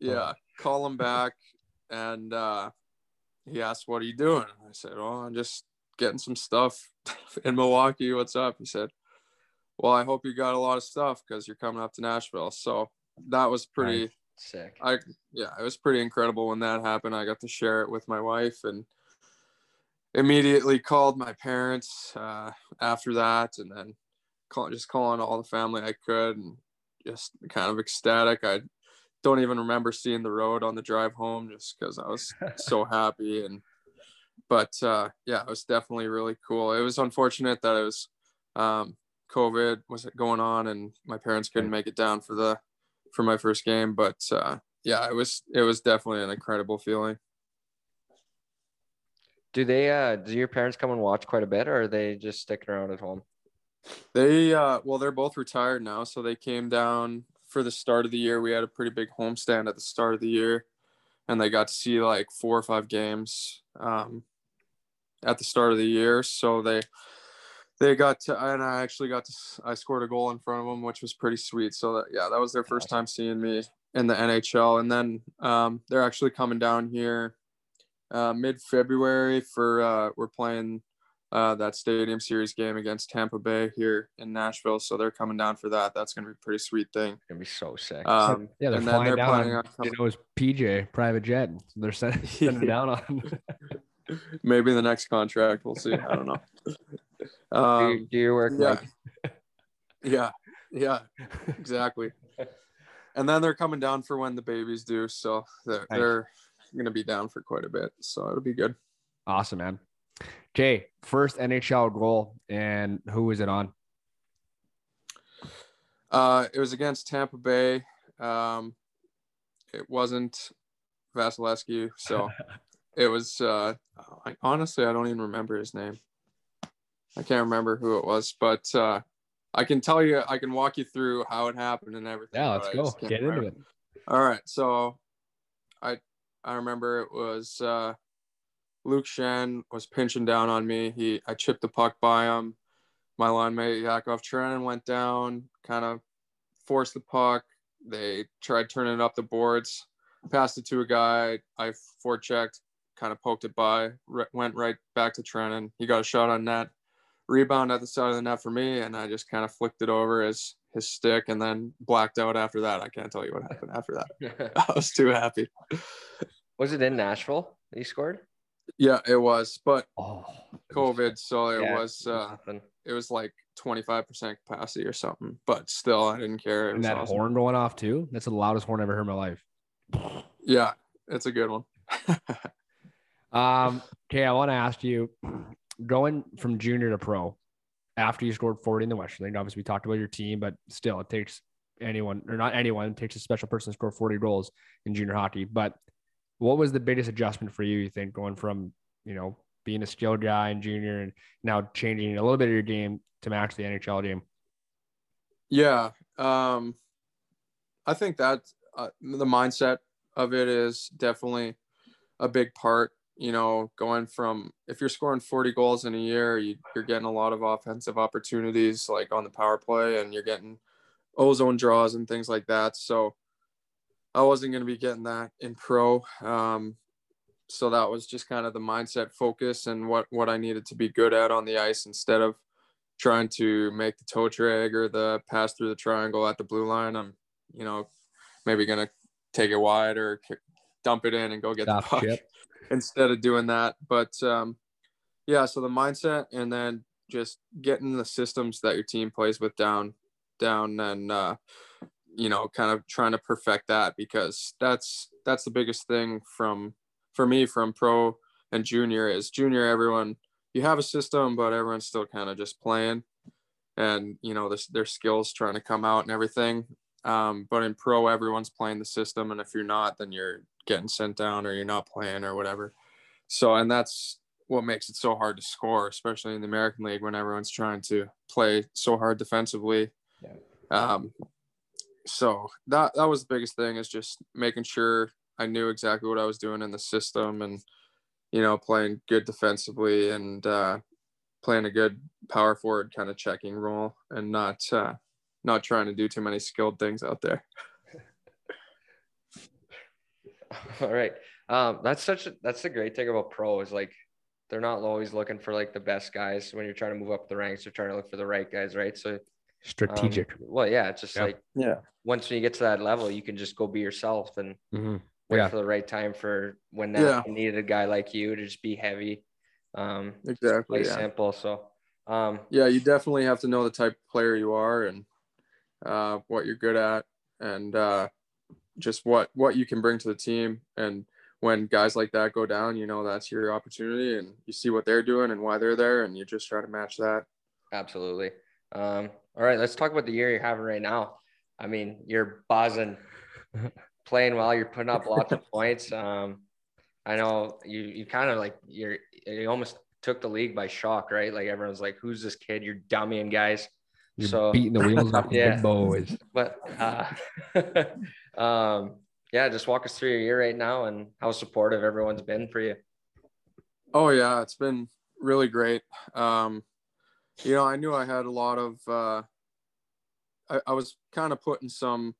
[SPEAKER 5] yeah call him back and uh he asked what are you doing i said oh i'm just getting some stuff in milwaukee what's up he said well i hope you got a lot of stuff because you're coming up to nashville so that was pretty
[SPEAKER 3] Sick.
[SPEAKER 5] I yeah, it was pretty incredible when that happened. I got to share it with my wife and immediately called my parents uh, after that, and then call, just calling all the family I could, and just kind of ecstatic. I don't even remember seeing the road on the drive home just because I was so happy and. But uh, yeah, it was definitely really cool. It was unfortunate that it was um, COVID was going on, and my parents couldn't make it down for the for my first game. But uh, yeah, it was it was definitely an incredible feeling.
[SPEAKER 3] Do they? uh Do your parents come and watch quite a bit, or are they just sticking around at home?
[SPEAKER 5] They uh, well, they're both retired now, so they came down for the start of the year. We had a pretty big homestand at the start of the year, and they got to see like four or five games um, at the start of the year. So they they got to, and I actually got to, I scored a goal in front of them, which was pretty sweet. So that, yeah, that was their first time seeing me in the NHL. And then um, they're actually coming down here uh, mid February for, uh, we're playing uh, that stadium series game against Tampa Bay here in Nashville. So they're coming down for that. That's going to be a pretty sweet thing.
[SPEAKER 3] It's gonna be so sick.
[SPEAKER 5] Um,
[SPEAKER 6] Yeah, they're
[SPEAKER 5] and then
[SPEAKER 6] flying
[SPEAKER 5] they're
[SPEAKER 6] down.
[SPEAKER 5] planning
[SPEAKER 6] On,
[SPEAKER 5] on
[SPEAKER 6] you know, it was PJ private jet. They're sending, sending down on.
[SPEAKER 5] maybe the next contract. We'll see. I don't know.
[SPEAKER 3] do,
[SPEAKER 5] Um,
[SPEAKER 3] you, do your work,
[SPEAKER 5] yeah.
[SPEAKER 3] Mike.
[SPEAKER 5] Yeah, yeah, exactly. and then they're coming down for when the babies do, so they're,
[SPEAKER 6] Nice.
[SPEAKER 5] they're gonna be down for quite a bit. So it'll be good.
[SPEAKER 6] Awesome, man. Jay, first NHL goal, and who was it on?
[SPEAKER 5] Uh, it was against Tampa Bay. Um, it wasn't Vasilevskiy, so it was. Uh, I, honestly, I don't even remember his name. I can't remember who it was, but uh, I can tell you. I can walk you through how it happened and everything.
[SPEAKER 6] Yeah, let's go. Get into it.
[SPEAKER 5] All right, so I I remember it was uh, Luke Schenn was pinching down on me. He I chipped the puck by him. My line mate Yakov Trenin went down, kind of forced the puck. They tried turning it up the boards, passed it to a guy. I forechecked, kind of poked it by, re- went right back to Trenin. He got a shot on net, rebound at the side of the net for me, and I just kind of flicked it over his his stick, and then blacked out after that. I can't tell you what happened after that. I was too happy.
[SPEAKER 3] Was it in Nashville that you scored?
[SPEAKER 5] Yeah, it was, but
[SPEAKER 6] Oh,
[SPEAKER 5] COVID, so it
[SPEAKER 3] Yeah,
[SPEAKER 5] was uh,
[SPEAKER 3] nothing.
[SPEAKER 5] it was like 25% capacity or something. But still, I didn't care. It
[SPEAKER 6] and that
[SPEAKER 5] awesome.
[SPEAKER 6] horn going off too. That's the loudest horn I've ever heard in my life.
[SPEAKER 5] Yeah, it's a good one.
[SPEAKER 6] Um, okay, I want to ask you, going from junior to pro, after you scored 40 in the Western League, obviously we talked about your team, but still, it takes anyone or not anyone, it takes a special person to score 40 goals in junior hockey. But what was the biggest adjustment for you? You think going from you know being a skilled guy in junior and now changing a little bit of your game to match the NHL game?
[SPEAKER 5] Yeah, um, I think that uh, the mindset of it is definitely a big part. You know, going from if you're scoring 40 goals in a year, you, you're getting a lot of offensive opportunities like on the power play, and you're getting ozone draws and things like that. So I wasn't going to be getting that in pro. Um, so that was just kind of the mindset focus and what what I needed to be good at on the ice instead of trying to make the toe drag or the pass through the triangle at the blue line. I'm, you know, maybe gonna take it wide or dump it in and go get
[SPEAKER 6] Stop
[SPEAKER 5] the puck
[SPEAKER 6] chip.
[SPEAKER 5] instead of doing that. But um, yeah, so the mindset and then just getting the systems that your team plays with down, down, and uh, you know, kind of trying to perfect that because that's that's the biggest thing from for me from pro and junior is junior everyone you have a system but everyone's still kind of just playing and you know this, their skills trying to come out and everything. Um, but in pro everyone's playing the system and if you're not then you're getting sent down or you're not playing or whatever. So and that's what makes it so hard to score especially in the american league when everyone's trying to play so hard defensively. Um, so that that was the biggest thing is just making sure I knew exactly what I was doing in the system and you know playing good defensively and uh, playing a good power forward kind of checking role and not uh, not trying to do too many skilled things out there.
[SPEAKER 3] All right. Um, that's such a, that's the great thing about pro is like they're not always looking for like the best guys when you're trying to move up the ranks. They're trying to look for the right guys, right? So
[SPEAKER 1] Strategic.
[SPEAKER 3] Um, well, yeah, it's just
[SPEAKER 1] Yeah.
[SPEAKER 3] like
[SPEAKER 5] Yeah.
[SPEAKER 3] once you get to that level, you can just go be yourself and
[SPEAKER 1] Mhm.
[SPEAKER 3] wait
[SPEAKER 1] Yeah.
[SPEAKER 3] for the right time for when that
[SPEAKER 5] Yeah.
[SPEAKER 3] needed a guy like you to just be heavy. Um,
[SPEAKER 5] Exactly.
[SPEAKER 3] play
[SPEAKER 5] Yeah.
[SPEAKER 3] simple. So, um,
[SPEAKER 5] yeah, you definitely have to know the type of player you are and uh, what you're good at, and uh, just what what you can bring to the team. And when guys like that go down, you know that's your opportunity, and you see what they're doing and why they're there, and you just try to match that.
[SPEAKER 3] absolutely. Um, all right, let's talk about the year you're having right now. I mean, you're buzzing, playing well. You're putting up lots of points. Um, I know you. You kind of like you're. You almost took the league by shock, right? Like everyone's like, "Who's this kid? You're dummying guys."
[SPEAKER 1] You're
[SPEAKER 3] so
[SPEAKER 1] beating the wheels off the
[SPEAKER 3] Yeah.
[SPEAKER 1] big boys.
[SPEAKER 3] But uh, um, yeah, just walk us through your year right now and how supportive everyone's been for you.
[SPEAKER 5] Oh yeah, it's been really great. Um, you know, I knew I had a lot of. Uh, I, I was kind of putting some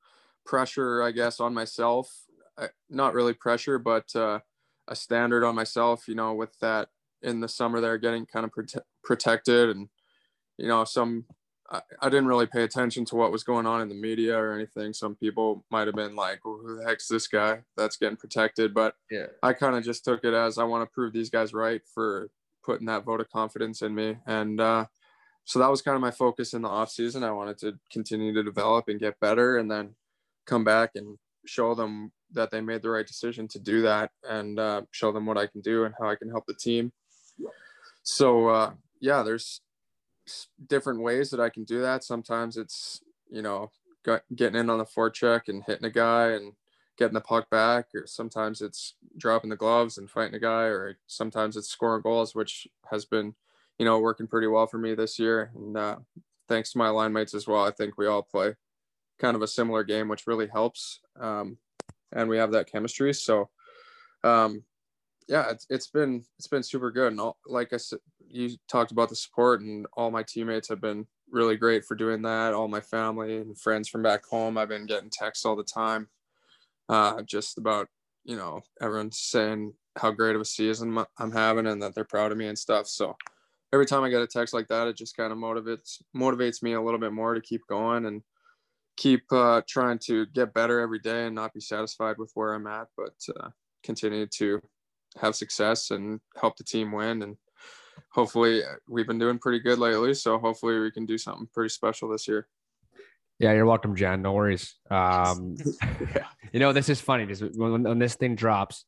[SPEAKER 5] pressure, I guess, on myself. I, not really pressure, but uh, a standard on myself. You know, with that in the summer, there getting kind of prote- protected, and you know, some. I, I didn't really pay attention to what was going on in the media or anything. Some people might have been like, well, "Who the heck's this guy that's getting protected?" But
[SPEAKER 3] Yeah.
[SPEAKER 5] I kind of just took it as I want to prove these guys right for putting that vote of confidence in me. And uh, so that was kind of my focus in the off season. I wanted to continue to develop and get better and then come back and show them that they made the right decision to do that and uh, show them what I can do and how I can help the team. So uh, yeah, there's different ways that I can do that. Sometimes it's, you know, getting in on the forecheck and hitting a guy and getting the puck back, or sometimes it's dropping the gloves and fighting a guy, or sometimes it's scoring goals, which has been, you know, working pretty well for me this year. And uh, thanks to my line mates as well, I think we all play kind of a similar game, which really helps. Um, and we have that chemistry. So, um, yeah, it's, it's been it's been super good. And all, like I said, you talked about the support, and all my teammates have been really great for doing that. All my family and friends from back home, I've been getting texts all the time uh, just about you know everyone's saying how great of a season I'm having and that they're proud of me and stuff. So every time I get a text like that, it just kind of motivates motivates me a little bit more to keep going and keep uh, trying to get better every day and not be satisfied with where I'm at, but uh, continue to have success and help the team win. And hopefully, uh, we've been doing pretty good lately. So hopefully, we can do something pretty special this year.
[SPEAKER 1] Yeah, you're welcome, Jan. No worries. Um,
[SPEAKER 5] Yeah.
[SPEAKER 1] you know, this is funny because when, when this thing drops,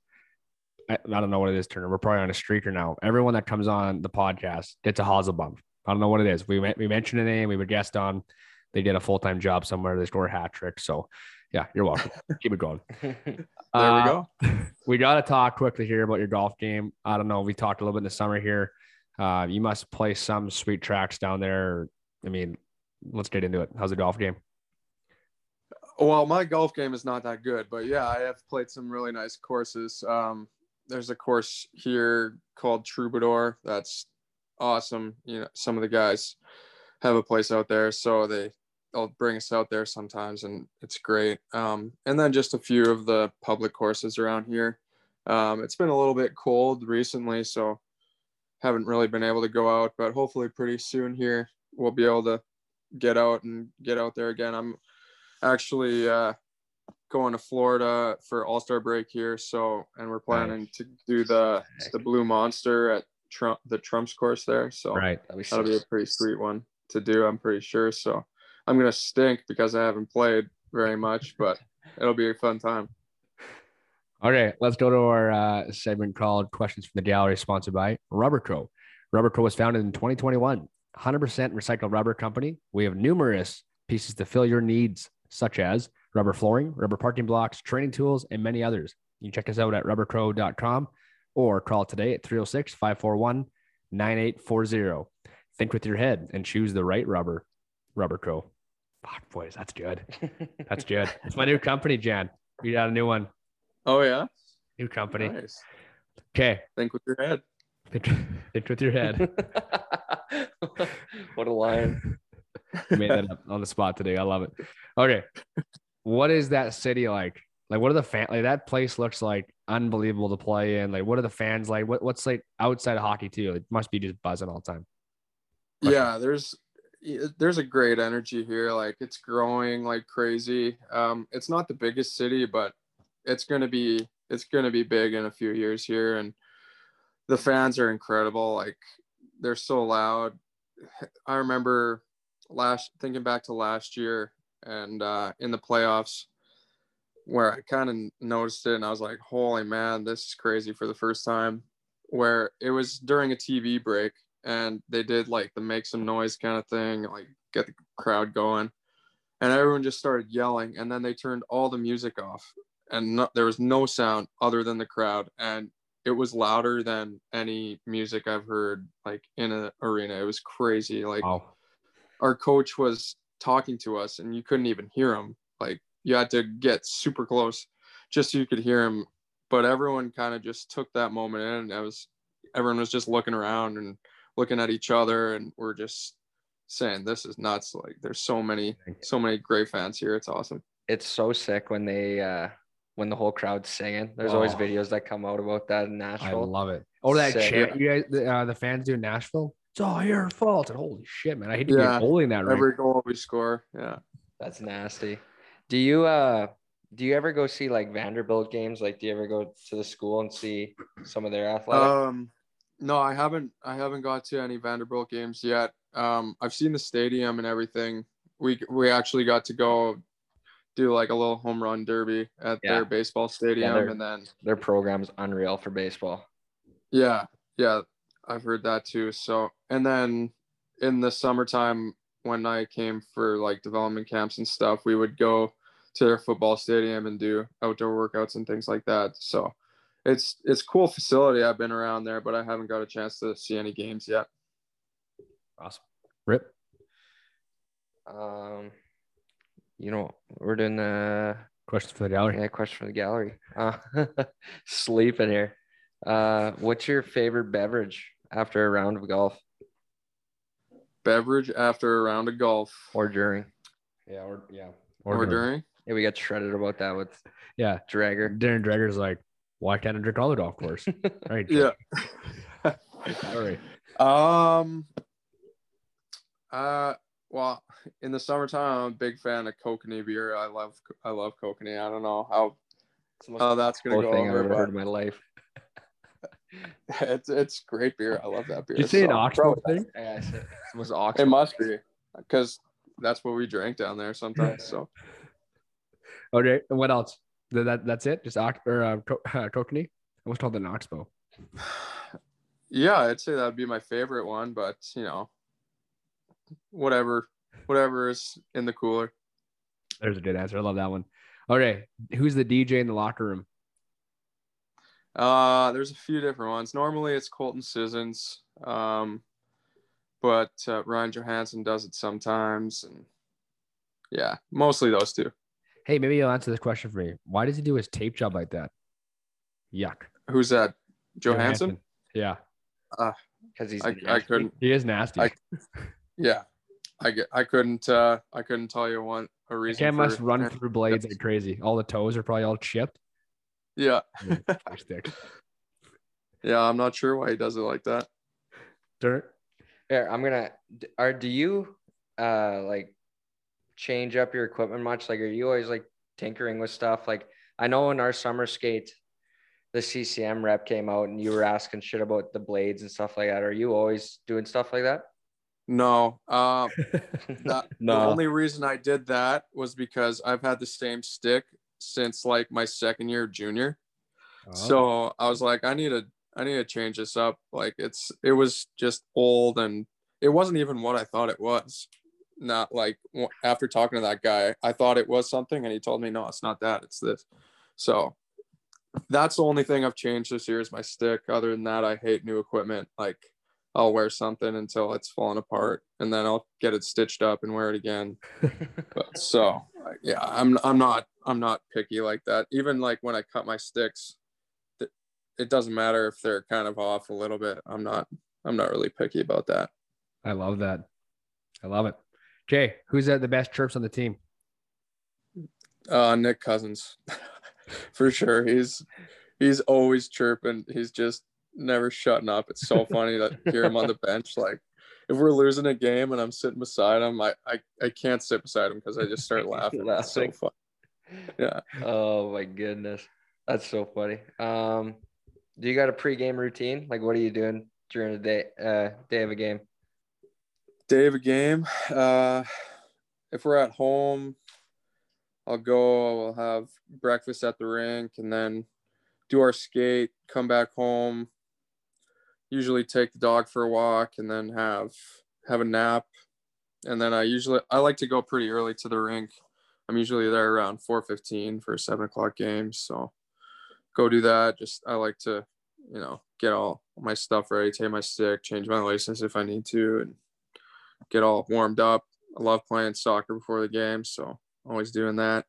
[SPEAKER 1] I, I don't know what it is, Turner. We're probably on a streaker now. Everyone that comes on the podcast gets a Hazelbump. I don't know what it is. We we mentioned a name. We were guest on. They did a full time job somewhere. They score a hat trick. So, yeah, you're welcome. Keep it going.
[SPEAKER 5] There we
[SPEAKER 1] Uh,
[SPEAKER 5] go.
[SPEAKER 1] we got to talk quickly here about your golf game. I don't know. We talked a little bit in the summer here. Uh, you must play some sweet tracks down there. I mean, let's get into it. How's the golf game?
[SPEAKER 5] Well, my golf game is not that good, but yeah, I have played some really nice courses. Um, there's a course here called Troubadour. That's awesome. You know, some of the guys have a place out there, so they they'll bring us out there sometimes, and it's great. Um, and then just a few of the public courses around here. Um, it's been a little bit cold recently, so haven't really been able to go out, but hopefully pretty soon here we'll be able to get out and get out there again. I'm actually uh, going to Florida for All Star break here, so and we're planning to do the the Blue Monster at Trump the Trump's course there. So
[SPEAKER 1] Right.
[SPEAKER 3] That'd be
[SPEAKER 5] that'll be a pretty sweet one to do. I'm pretty sure. So I'm gonna stink because I haven't played very much, but it'll be a fun time.
[SPEAKER 1] Okay, let's go to our uh, segment called Questions from the Gallery, sponsored by Rubber Co. Rubber Co was founded in 2021, 100% recycled rubber company. We have numerous pieces to fill your needs, such as rubber flooring, rubber parking blocks, training tools, and many others. You can check us out at rubbercrow.com or call today at 306 541 9840. Think with your head and choose the right rubber. Rubber Co. Fuck, boys, that's good. That's good. It's my new company, Jan. We got a new one.
[SPEAKER 5] Oh yeah,
[SPEAKER 1] New company.
[SPEAKER 5] nice.
[SPEAKER 1] Okay.
[SPEAKER 5] Think with your head.
[SPEAKER 1] Think, think with your head.
[SPEAKER 3] what a line.
[SPEAKER 1] Made that up on the spot today. I love it. Okay. What is that city like? Like, what are the fan like that place looks like unbelievable to play in? Like, what are the fans like? What what's like outside of hockey too? It must be just buzzing all the time.
[SPEAKER 5] Yeah, there's there's a great energy here. Like it's growing like crazy. Um, it's not the biggest city, but it's gonna be it's gonna be big in a few years here, and the fans are incredible. Like they're so loud. I remember last thinking back to last year and uh, in the playoffs where I kind of noticed it and I was like, holy man, this is crazy for the first time. Where it was during a TV break and they did like the make some noise kind of thing, like get the crowd going. And everyone just started yelling and then they turned all the music off and no, there was no sound other than the crowd and it was louder than any music I've heard like in an arena. It was crazy. Like
[SPEAKER 6] Wow.
[SPEAKER 5] our coach was talking to us and you couldn't even hear him. Like you had to get super close just so you could hear him. But everyone kind of just took that moment in and I was everyone was just looking around and looking at each other and we're just saying this is nuts. Like there's so many so many great fans here. It's awesome.
[SPEAKER 3] It's so sick when they uh when the whole crowd's singing. There's always
[SPEAKER 6] Oh.
[SPEAKER 3] videos that come out about that in Nashville.
[SPEAKER 6] I love it. Oh, that
[SPEAKER 3] Sick.
[SPEAKER 6] chant you guys, uh, the fans do in Nashville. It's all your fault. And holy shit, man! I hate to
[SPEAKER 5] Yeah.
[SPEAKER 6] be holding that right.
[SPEAKER 5] Every goal we score. Yeah.
[SPEAKER 3] That's nasty. Do you uh do you ever go see like Vanderbilt games? Like do you ever go to the school and see some of their athletic?
[SPEAKER 5] Um, no, I haven't. I haven't got to any Vanderbilt games yet. Um, I've seen the stadium and everything. We we actually got to go do like a little home run derby at
[SPEAKER 3] Yeah.
[SPEAKER 5] their baseball stadium,
[SPEAKER 3] they're-
[SPEAKER 5] and then
[SPEAKER 3] their program's unreal for baseball.
[SPEAKER 5] yeah, yeah, I've heard that too. So and then in the summertime when I came for like development camps and stuff, we would go to their football stadium and do outdoor workouts and things like that. So it's it's cool facility. I've been around there, but I haven't got a chance to see any games yet.
[SPEAKER 6] Awesome. Rip.
[SPEAKER 3] Um you know, we're doing the
[SPEAKER 6] question for the gallery.
[SPEAKER 3] yeah, question for the gallery. Uh, sleeping here. Uh what's your favorite beverage after a round of golf
[SPEAKER 5] Beverage after a round of golf
[SPEAKER 3] or during?
[SPEAKER 6] Yeah. Or yeah.
[SPEAKER 5] or, during.
[SPEAKER 3] Yeah, we got shredded about that with
[SPEAKER 6] Yeah.
[SPEAKER 3] Dragger.
[SPEAKER 6] Darren Drager's like, why can't I drink on the golf course? Right.
[SPEAKER 5] Yeah.
[SPEAKER 6] All right.
[SPEAKER 5] Um. Uh. Well, in the summertime, I'm a big fan of Kokanee beer. I love I love Kokanee. I don't know how
[SPEAKER 3] It's the most
[SPEAKER 5] how that's gonna
[SPEAKER 3] cool
[SPEAKER 5] go
[SPEAKER 3] thing I've
[SPEAKER 5] over,
[SPEAKER 3] ever heard in my life.
[SPEAKER 5] It's it's great beer. I love that beer.
[SPEAKER 6] Did you say an
[SPEAKER 5] So,
[SPEAKER 6] Oxbow
[SPEAKER 5] bro,
[SPEAKER 6] thing?
[SPEAKER 3] Yeah, it's the most
[SPEAKER 5] It must be because that's what we drink down there sometimes. So
[SPEAKER 6] Okay. And what else? That, that's it? Just Ox or uh, Co- uh, Kokanee? I was called an Oxbow.
[SPEAKER 5] yeah, I'd say that'd be my favorite one. But you know, whatever whatever is in the cooler.
[SPEAKER 6] There's a good answer. I love that one. Okay. Who's the DJ in the locker room?
[SPEAKER 5] Uh, there's a few different ones. Normally it's Colton Sissons, um, but uh, Ryan Johansen does it sometimes, and yeah, mostly those two.
[SPEAKER 6] Hey, maybe you'll answer this question for me. Why does he do his tape job like that? Yuck.
[SPEAKER 5] Who's that? Johansen?
[SPEAKER 6] Yeah.
[SPEAKER 3] Because he's
[SPEAKER 5] I, I couldn't.
[SPEAKER 6] He is nasty.
[SPEAKER 5] I- Yeah, I get. I couldn't. Uh, I couldn't tell you one a reason.
[SPEAKER 6] Cam must
[SPEAKER 5] for-
[SPEAKER 6] run through blades like crazy. All the toes are probably all chipped.
[SPEAKER 5] Yeah,
[SPEAKER 6] Five sticks.
[SPEAKER 5] yeah. I'm not sure why he does it like that.
[SPEAKER 6] Dirt.
[SPEAKER 3] Here, I'm gonna. Are do you uh like change up your equipment much? Like, are you always like tinkering with stuff? Like, I know in our summer skate, the CCM rep came out and you were asking shit about the blades and stuff like that. Are you always doing stuff like that?
[SPEAKER 5] No. Uh, that,
[SPEAKER 3] No.
[SPEAKER 5] The only reason I did that was because I've had the same stick since like my second year junior.
[SPEAKER 6] Oh.
[SPEAKER 5] So I was like, I need to, I need to change this up. Like it's, it was just old and it wasn't even what I thought it was. Not like after talking to that guy, I thought it was something and he told me, no, it's not that, it's this. So that's the only thing I've changed this year is my stick. Other than that, I hate new equipment. Like I'll wear something until it's falling apart and then I'll get it stitched up and wear it again. But so yeah, I'm I'm not I'm not picky like that. Even like when I cut my sticks, it doesn't matter if they're kind of off a little bit. I'm not I'm not really picky about that.
[SPEAKER 6] I love that. I love it. Jay, who's at the best chirps on the team?
[SPEAKER 5] Uh, Nick Cousins, for sure. He's he's always chirping. He's just never shutting up. It's so funny to hear him on the bench. Like if we're losing a game and I'm sitting beside him, I I, I can't sit beside him because I just start laughing. It's so
[SPEAKER 3] Laughing.
[SPEAKER 5] fun. Yeah.
[SPEAKER 3] Oh my goodness. That's so funny. Um, do you got a pregame routine? Like what are you doing during the day uh day of a game?
[SPEAKER 5] Day of a game. Uh, if we're at home, I'll go. We'll have breakfast at the rink, and then do our skate. Come back home. Usually take the dog for a walk, and then have have a nap. And then I usually I like to go pretty early to the rink. I'm usually there around four fifteen for a seven o'clock game. So go do that. Just I like to, you know, get all my stuff ready, take my stick, change my laces if I need to, and get all warmed up. I love playing soccer before the game, so always doing that.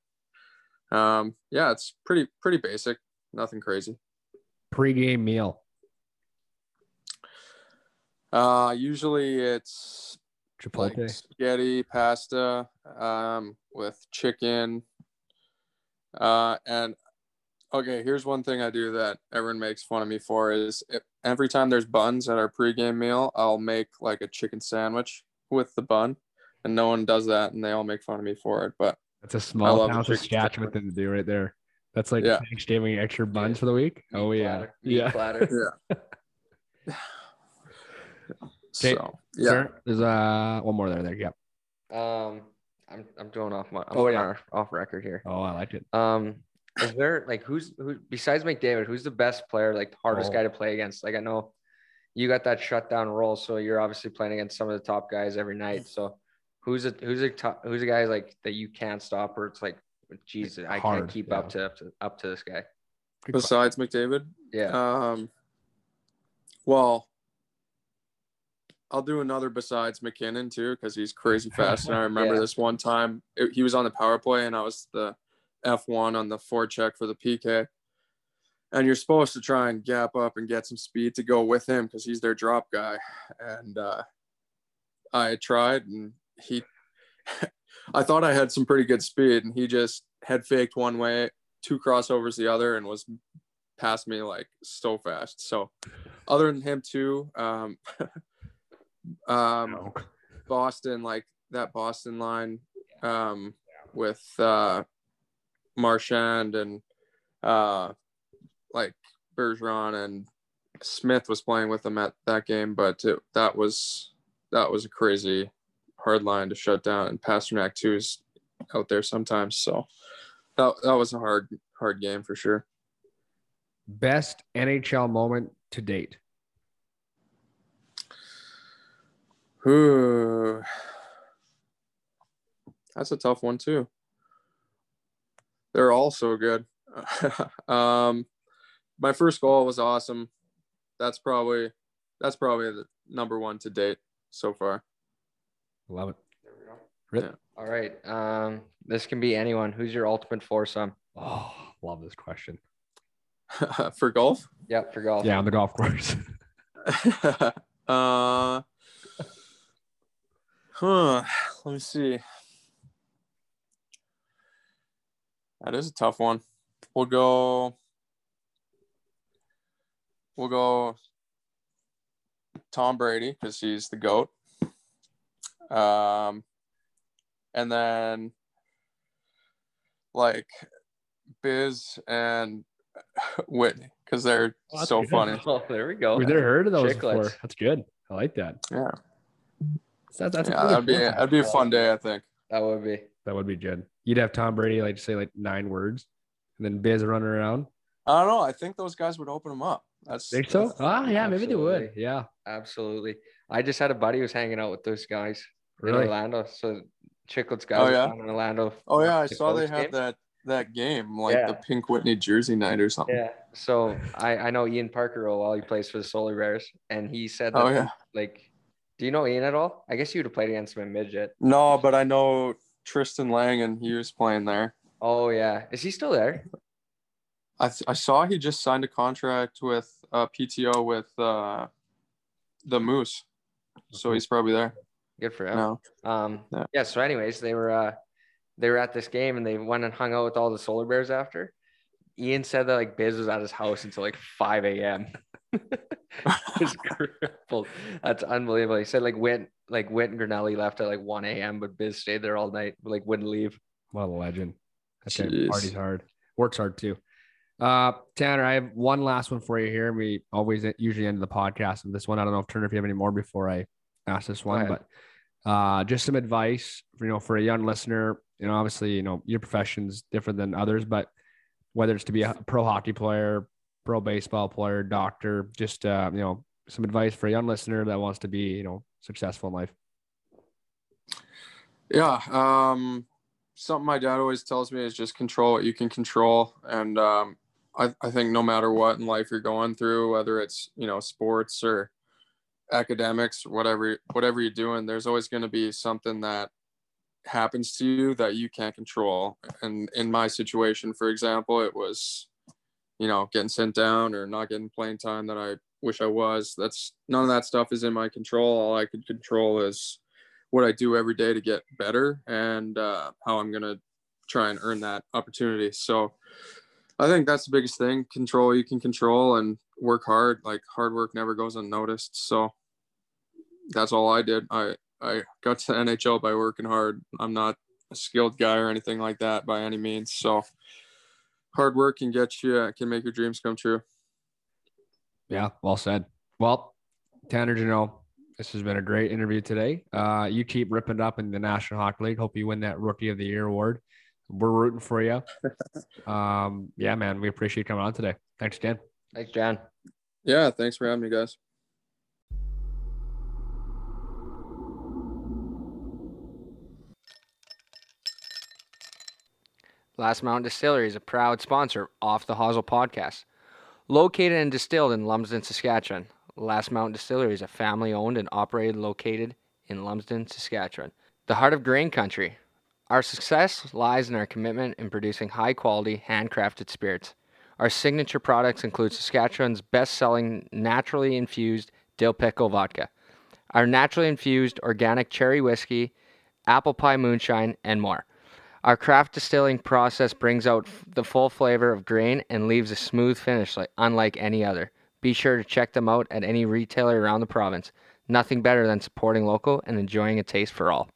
[SPEAKER 5] Um, yeah, it's pretty pretty basic, nothing crazy.
[SPEAKER 6] Pre-game meal.
[SPEAKER 5] Uh, usually it's
[SPEAKER 6] Chipotle.
[SPEAKER 5] like spaghetti, pasta, um, with chicken. Uh, and okay, here's one thing I do that everyone makes fun of me for is if, every time there's buns at our pregame meal, I'll make like a chicken sandwich with the bun, and no one does that, and they all make fun of me for it. But
[SPEAKER 6] That's a small town Saskatchewan thing to do right there. That's like
[SPEAKER 5] Yeah.
[SPEAKER 6] Thanksgiving extra buns for the week. Oh yeah,
[SPEAKER 3] platter.
[SPEAKER 6] Yeah.
[SPEAKER 3] platter.
[SPEAKER 6] Okay,
[SPEAKER 5] so yeah,
[SPEAKER 6] Sir, there's uh one more there. There, yeah.
[SPEAKER 3] Um, I'm I'm going off my I'm
[SPEAKER 6] Oh, yeah.
[SPEAKER 3] off- off record here.
[SPEAKER 6] Oh, I liked it.
[SPEAKER 3] Um, is there like who's who besides McDavid? Who's the best player? Like the hardest
[SPEAKER 6] Oh.
[SPEAKER 3] guy to play against? Like I know you got that shutdown role, so you're obviously playing against some of the top guys every night. So who's a who's a top who's a guy like that you can't stop? Or it's like, Jesus, I
[SPEAKER 6] Hard,
[SPEAKER 3] can't keep
[SPEAKER 6] yeah.
[SPEAKER 3] up to up to up to this guy.
[SPEAKER 5] Besides McDavid,
[SPEAKER 3] Yeah.
[SPEAKER 5] Um, well, I'll do another besides MacKinnon too because he's crazy fast. And I remember
[SPEAKER 3] Yeah.
[SPEAKER 5] this one time it- he was on the power play and I was the F1 on the forecheck for the PK. And you're supposed to try and gap up and get some speed to go with him because he's their drop guy. And uh, I tried and he, I thought I had some pretty good speed and he just head faked one way, two crossovers the other, and was past me like so fast. So other than him too, um, um,
[SPEAKER 6] No.
[SPEAKER 5] Boston, like that Boston line, um, with uh, Marchand and uh, like Bergeron and Smith was playing with them at that game, but it, that was that was a crazy hard line to shut down. And Pastrnak too is out there sometimes, so that that was a hard hard game for sure.
[SPEAKER 6] Best NHL moment to date.
[SPEAKER 5] Ooh. That's a tough one too. They're all so good. um, my first goal was awesome. That's probably that's probably the number one to date so far.
[SPEAKER 6] Love it.
[SPEAKER 3] There we go.
[SPEAKER 6] Rip.
[SPEAKER 5] Yeah.
[SPEAKER 3] All right. Um, this can be anyone. Who's your ultimate foursome?
[SPEAKER 6] Oh, love this question.
[SPEAKER 5] for golf.
[SPEAKER 3] Yep, for golf.
[SPEAKER 6] Yeah, on the golf course.
[SPEAKER 5] uh, huh. Let me see. That is a tough one. We'll go. We'll go. Tom Brady because he's the goat. Um, and then like Biz and Whitney because they're
[SPEAKER 6] Oh,
[SPEAKER 5] so
[SPEAKER 6] good.
[SPEAKER 5] funny.
[SPEAKER 3] Oh, there we go.
[SPEAKER 6] We've never heard of those before. That's good. I like that.
[SPEAKER 5] Yeah.
[SPEAKER 6] That's, that's
[SPEAKER 5] yeah,
[SPEAKER 6] good
[SPEAKER 5] that'd be
[SPEAKER 6] one.
[SPEAKER 5] that'd be a fun day, I think.
[SPEAKER 3] That would be.
[SPEAKER 6] That would be good. You'd have Tom Brady like say like nine words, and then Biz running around.
[SPEAKER 5] I don't know. I think those guys would open them up. That's
[SPEAKER 6] Think so?
[SPEAKER 5] that's-
[SPEAKER 6] Ah, yeah, maybe they would. Yeah,
[SPEAKER 3] Absolutely. I just had a buddy who was hanging out with those guys in. Orlando. So Chiclets guys
[SPEAKER 5] Oh, yeah?
[SPEAKER 3] in Orlando.
[SPEAKER 5] Oh yeah, I saw they
[SPEAKER 3] Colts
[SPEAKER 5] had
[SPEAKER 3] game?
[SPEAKER 5] that that game, like
[SPEAKER 3] Yeah.
[SPEAKER 5] the Pink Whitney jersey night or something.
[SPEAKER 3] Yeah. So I, I know Ian Parker real well. He plays for the Solar Bears. And he said that
[SPEAKER 5] Oh yeah.
[SPEAKER 3] like do you know Ian at all? I guess you would have played against him in midget.
[SPEAKER 5] No, but I know Tristan Lang and he was playing there.
[SPEAKER 3] Oh yeah. Is he still there?
[SPEAKER 5] I th- I saw he just signed a contract with uh, PTO with uh, the Moose, so he's probably there
[SPEAKER 3] Good for him.
[SPEAKER 5] now.
[SPEAKER 3] Um,
[SPEAKER 5] Yeah.
[SPEAKER 3] yeah. So, anyways, they were uh, they were at this game and they went and hung out with all the Solar Bears after. Ian said that like Biz was at his house until like 5 a.m. Just crippled. That's unbelievable. He said like Went like Went and Grinnelli left at like 1 a.m., but Biz stayed there all night, like wouldn't leave.
[SPEAKER 6] What a legend. That parties hard, works hard too. Uh, Tanner, I have one last one for you here. We always usually end the podcast with this one. I don't know if Turner, if you have any more before I ask this one, but uh, just some advice, for, you know, for a young listener. You know, obviously, you know, your profession's different than others, but whether it's to be a pro hockey player, pro baseball player, doctor, just uh, you know, some advice for a young listener that wants to be, you know, successful in life.
[SPEAKER 5] Yeah. Um, something my dad always tells me is just control what you can control. And um, I, I think no matter what in life you're going through, whether it's, you know, sports or academics, whatever, whatever you're doing, there's always going to be something that happens to you that you can't control. And in my situation, for example, it was, you know, getting sent down or not getting playing time that I wish I was. That's none of that stuff is in my control. All I could control is what I do every day to get better and uh, how I'm gonna try and earn that opportunity. So I think that's the biggest thing: control you can control and work hard. Like hard work never goes unnoticed. So that's all I did. I I got to NHL by working hard. I'm not a skilled guy or anything like that by any means. So hard work can get you can make your dreams come true.
[SPEAKER 6] Yeah, well said. Well, Tanner Jeannot, this has been a great interview today. Uh, you keep ripping up in the National Hockey League. Hope you win that Rookie of the Year award. We're rooting for you. Um, yeah, man, we appreciate you coming on today. Thanks again.
[SPEAKER 3] Thanks, John.
[SPEAKER 5] Yeah, thanks for having me, guys.
[SPEAKER 3] Last Mountain Distillery is a proud sponsor of Off the Hosel podcast. Located and distilled in Lumsden, Saskatchewan, Last Mountain Distillery is a family owned and operated located in Lumsden, Saskatchewan, the heart of grain country. Our success lies in our commitment in producing high quality, handcrafted spirits. Our signature products include Saskatchewan's best selling naturally infused dill pickle vodka, our naturally infused organic cherry whiskey, apple pie moonshine, and more. Our craft distilling process brings out the full flavor of grain and leaves a smooth finish like unlike any other. Be sure to check them out at any retailer around the province. Nothing better than supporting local and enjoying a taste for all.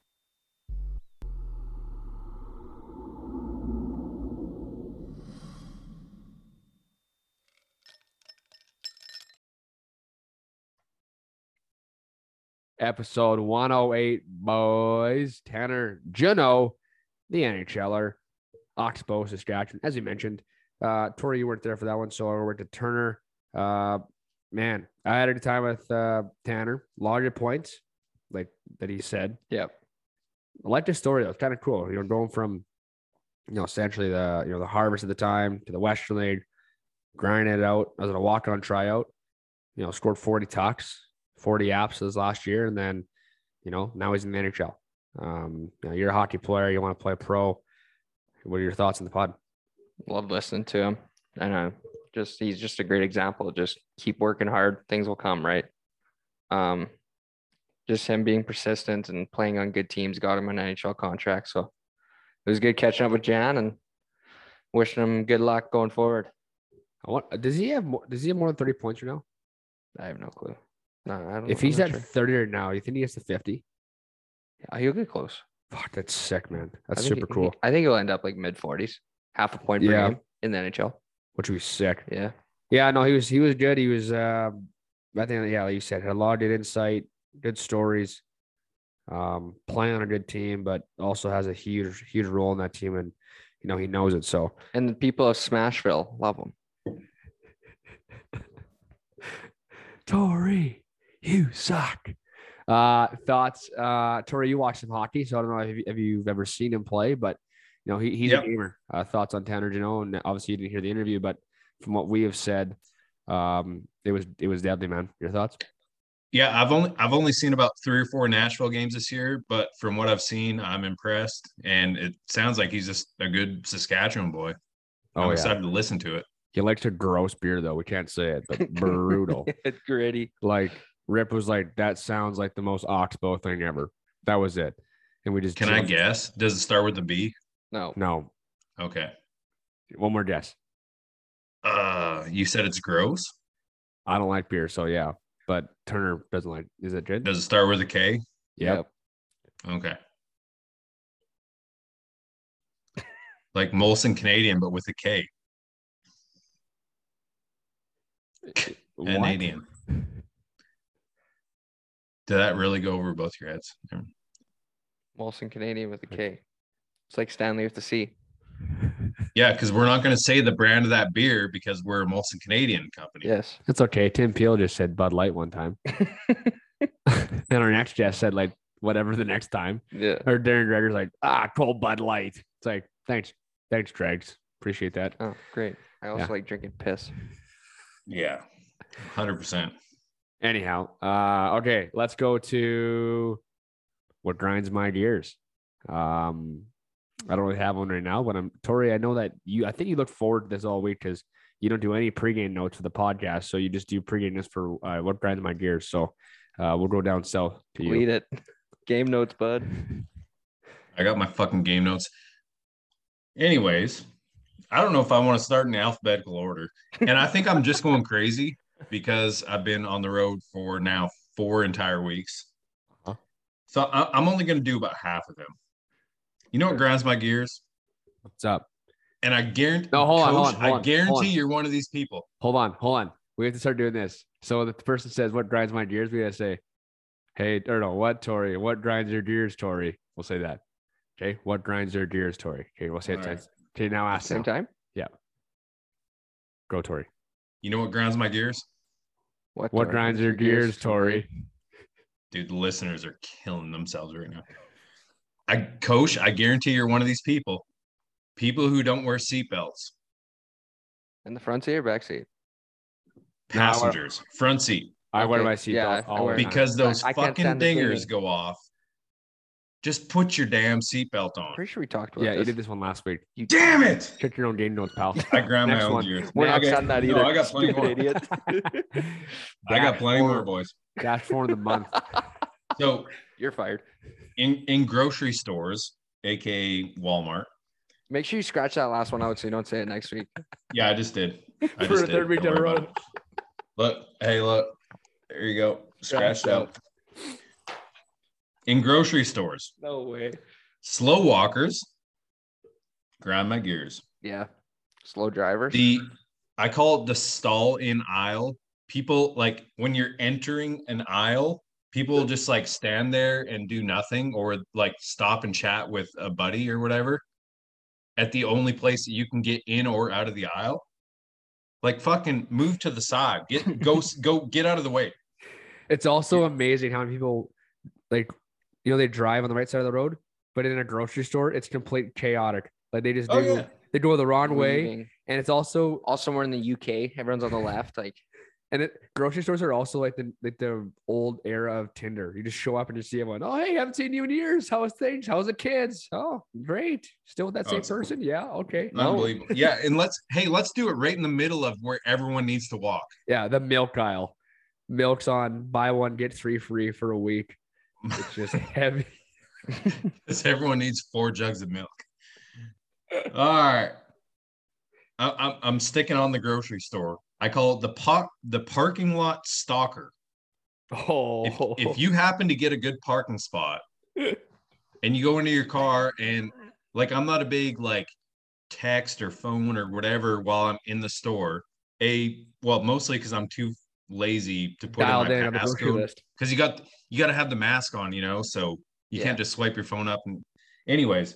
[SPEAKER 1] Episode 108, boys. Tanner Jeannot, the NHLer, Oxbow, Saskatchewan, as you mentioned. Uh, Tori, you weren't there for that one, so I went to Turner. Uh, man, I had a good time with uh, Tanner. A lot of points, like that he said.
[SPEAKER 3] Yep.
[SPEAKER 1] I like this story though. It's kind of cool. You know, going from you know essentially the you know the harvest at the time to the Western League, grinding it out. I was at a walk on tryout. You know, scored 40 tucks, 40 apps this last year, and then you know now he's in the NHL. Um, you know, you're a hockey player. You want to play pro. What are your thoughts on the pod?
[SPEAKER 3] Love listening to him. I know. Just he's just a great example. Just keep working hard. Things will come, right? Um, just him being persistent and playing on good teams got him an NHL contract. So it was good catching up with Jan and wishing him good luck going forward.
[SPEAKER 1] I want, does he have more, does he have more than 30 points right now?
[SPEAKER 3] I have no clue. No, I don't.
[SPEAKER 1] If he's at
[SPEAKER 3] sure.
[SPEAKER 1] 30 right now, you think he gets to 50?
[SPEAKER 3] Yeah, he'll get close.
[SPEAKER 1] Fuck, that's sick, man. That's super
[SPEAKER 3] he-
[SPEAKER 1] cool.
[SPEAKER 3] I think he'll end up like mid forties, half a point per
[SPEAKER 1] Yeah.
[SPEAKER 3] game in the NHL.
[SPEAKER 1] Which would be sick.
[SPEAKER 3] Yeah,
[SPEAKER 1] Yeah, no, he was he was good. He was uh I think yeah, like you said, had a lot of good insight, good stories. Um, playing on a good team, but also has a huge, huge role in that team, and you know he knows it. So
[SPEAKER 3] and the people of Smashville love him.
[SPEAKER 1] Tori, you suck. Uh, thoughts? Uh, Tori, you watch some hockey, so I don't know if, you, if you've ever seen him play, but you know he, he's
[SPEAKER 2] Yep.
[SPEAKER 1] a gamer. Uh, thoughts on Tanner Jeannot? And obviously, you didn't hear the interview, but from what we have said, um, it was it was deadly, man. Your thoughts?
[SPEAKER 2] Yeah, I've only I've only seen about three or four Nashville games this year, but from what I've seen, I'm impressed, and it sounds like he's just a good Saskatchewan boy.
[SPEAKER 1] Oh
[SPEAKER 2] I'm
[SPEAKER 1] yeah,
[SPEAKER 2] excited to listen to it.
[SPEAKER 1] he likes a gross beer though. We can't say it, but brutal.
[SPEAKER 3] it's gritty.
[SPEAKER 1] like Rip was like, that sounds like the most oxbow thing ever. That was it, and we just
[SPEAKER 2] Can I guess? Does it start with a B?
[SPEAKER 3] No,
[SPEAKER 1] No,
[SPEAKER 2] Okay.
[SPEAKER 1] one more guess.
[SPEAKER 2] Uh, you said it's gross.
[SPEAKER 1] I don't like beer, so yeah. But Turner doesn't like. Is it gin?
[SPEAKER 2] Does it start with a K?
[SPEAKER 1] Yep.
[SPEAKER 2] Okay. Like Molson Canadian, but with a K.
[SPEAKER 1] What?
[SPEAKER 2] Canadian. Did that really go over both your heads?
[SPEAKER 3] Molson Canadian with a K. It's like Stanley with the C.
[SPEAKER 2] Yeah, because we're not going to say the brand of that beer because we're a Molson Canadian company.
[SPEAKER 3] Yes.
[SPEAKER 1] It's okay. Tim Peel just said Bud Light one time. then our next guest said like whatever the next time.
[SPEAKER 3] Yeah.
[SPEAKER 1] Or Darren Gregor's like, ah, cold Bud Light. It's like, thanks. Thanks, Dregs. Appreciate that.
[SPEAKER 3] Oh, great. I also
[SPEAKER 1] Yeah.
[SPEAKER 3] like drinking piss.
[SPEAKER 2] Yeah, hundred percent.
[SPEAKER 1] Anyhow, uh, okay, let's go to what grinds my gears. Um, I don't really have one right now, but I'm Tori. I know that you. I think you look forward to this all week because you don't do any pregame notes for the podcast, so you just do pregame notes for uh, what grinds my gears. So uh, we'll go down south to you.
[SPEAKER 3] Lead it. Game notes, bud.
[SPEAKER 2] I got my fucking game notes. Anyways, I don't know if I want to start in alphabetical order, and I think I'm just going crazy because I've been on the road for now four entire weeks.
[SPEAKER 1] Uh-huh.
[SPEAKER 2] So I- I'm only going to do about half of them. You know what grinds my gears?
[SPEAKER 1] What's up?
[SPEAKER 2] And I guarantee,
[SPEAKER 1] No, hold on, hold on, hold on,
[SPEAKER 2] I guarantee
[SPEAKER 1] hold on.
[SPEAKER 2] you're one of these people.
[SPEAKER 1] Hold on, hold on. We have to start doing this. So the person says, "What grinds my gears?" We gotta say, "Hey, or no, what Tori? What grinds your gears, Tori?" We'll say that. Okay, what grinds your gears, Tori? Okay, we'll say it.
[SPEAKER 2] All right.
[SPEAKER 1] Okay, now ask
[SPEAKER 3] Same
[SPEAKER 1] now.
[SPEAKER 3] time? Yeah.
[SPEAKER 1] Go, Tori.
[SPEAKER 2] You know what grinds my gears?
[SPEAKER 3] What,
[SPEAKER 1] What grinds your gears, Tori?
[SPEAKER 2] Dude, the listeners are killing themselves right now. I coach, I guarantee you're one of these people. People who don't wear seatbelts,
[SPEAKER 3] In the front seat or back seat?
[SPEAKER 1] No, wear-
[SPEAKER 2] passengers, front seat,
[SPEAKER 1] I wear
[SPEAKER 3] Okay,
[SPEAKER 1] my seatbelt
[SPEAKER 3] yeah, I
[SPEAKER 1] all
[SPEAKER 3] wear
[SPEAKER 1] the
[SPEAKER 3] it.
[SPEAKER 1] time.
[SPEAKER 2] because those
[SPEAKER 3] I can't
[SPEAKER 2] fucking
[SPEAKER 3] stand
[SPEAKER 2] dingers go off. Just put your damn seatbelt on.
[SPEAKER 3] Pretty sure we talked about it.
[SPEAKER 1] Yeah, you did this one last week.
[SPEAKER 3] You
[SPEAKER 2] Damn it!
[SPEAKER 1] Check your own game notes, pal.
[SPEAKER 2] I grind my
[SPEAKER 1] Next
[SPEAKER 2] own
[SPEAKER 1] one.
[SPEAKER 2] gears.
[SPEAKER 3] We're
[SPEAKER 2] Man,
[SPEAKER 3] not
[SPEAKER 2] I got-
[SPEAKER 3] sending that
[SPEAKER 2] no,
[SPEAKER 3] either.
[SPEAKER 2] I got plenty
[SPEAKER 3] Stupid
[SPEAKER 2] more.
[SPEAKER 3] idiot.
[SPEAKER 2] I got plenty
[SPEAKER 1] four-
[SPEAKER 2] more, boys.
[SPEAKER 1] Dash four of the month.
[SPEAKER 2] So
[SPEAKER 3] You're fired.
[SPEAKER 2] in in grocery stores, aka Walmart.
[SPEAKER 3] Make sure you scratch that last one out so you don't say it next week.
[SPEAKER 2] Yeah, I just did. I
[SPEAKER 1] For
[SPEAKER 2] just
[SPEAKER 1] the
[SPEAKER 2] did.
[SPEAKER 1] third week
[SPEAKER 2] Don't
[SPEAKER 1] in a row.
[SPEAKER 2] Look, hey, look. There you go. Scratched out. In grocery stores,
[SPEAKER 3] No way.
[SPEAKER 2] slow walkers grind my gears.
[SPEAKER 3] Yeah. Slow drivers.
[SPEAKER 2] The I call it the stall in aisle. People like when you're entering an aisle, people just like stand there and do nothing or like stop and chat with a buddy or whatever at the only place that you can get in or out of the aisle. Like fucking move to the side. Get go go get out of the way.
[SPEAKER 1] It's also amazing how many people like you know they drive on the right side of the road, but in a grocery store it's complete chaotic. Like they just oh, do
[SPEAKER 2] Oh, yeah.
[SPEAKER 1] they go the wrong way, and it's also
[SPEAKER 3] Also, we're in the UK. Everyone's on the left. Like,
[SPEAKER 1] and it grocery stores are also like the like the old era of Tinder. You just show up and just see everyone. Oh hey, haven't seen you in years. How's things? How's the kids? Oh great, still with that
[SPEAKER 2] Oh,
[SPEAKER 1] same
[SPEAKER 2] it's-
[SPEAKER 1] person. Yeah, okay.
[SPEAKER 2] Unbelievable. Yeah, and let's hey, let's do it right in the middle of where everyone needs to walk.
[SPEAKER 1] Yeah, the milk aisle. Milk's on buy one get three free for a week. It's just heavy.
[SPEAKER 2] Because everyone needs four jugs of milk. All right. I, I'm, I'm sticking on the grocery store. I call it the pot, the parking lot stalker.
[SPEAKER 1] Oh,
[SPEAKER 2] If, if oh. you happen to get a good parking spot and you go into your car and like I'm not a big like text or phone or whatever while I'm in the store. A well, mostly because I'm too lazy to put
[SPEAKER 1] dialed
[SPEAKER 2] in
[SPEAKER 1] on the grocery list.
[SPEAKER 2] because you got you got to have the mask on, you know, so you
[SPEAKER 3] Yeah.
[SPEAKER 2] can't just swipe your phone up. And anyways,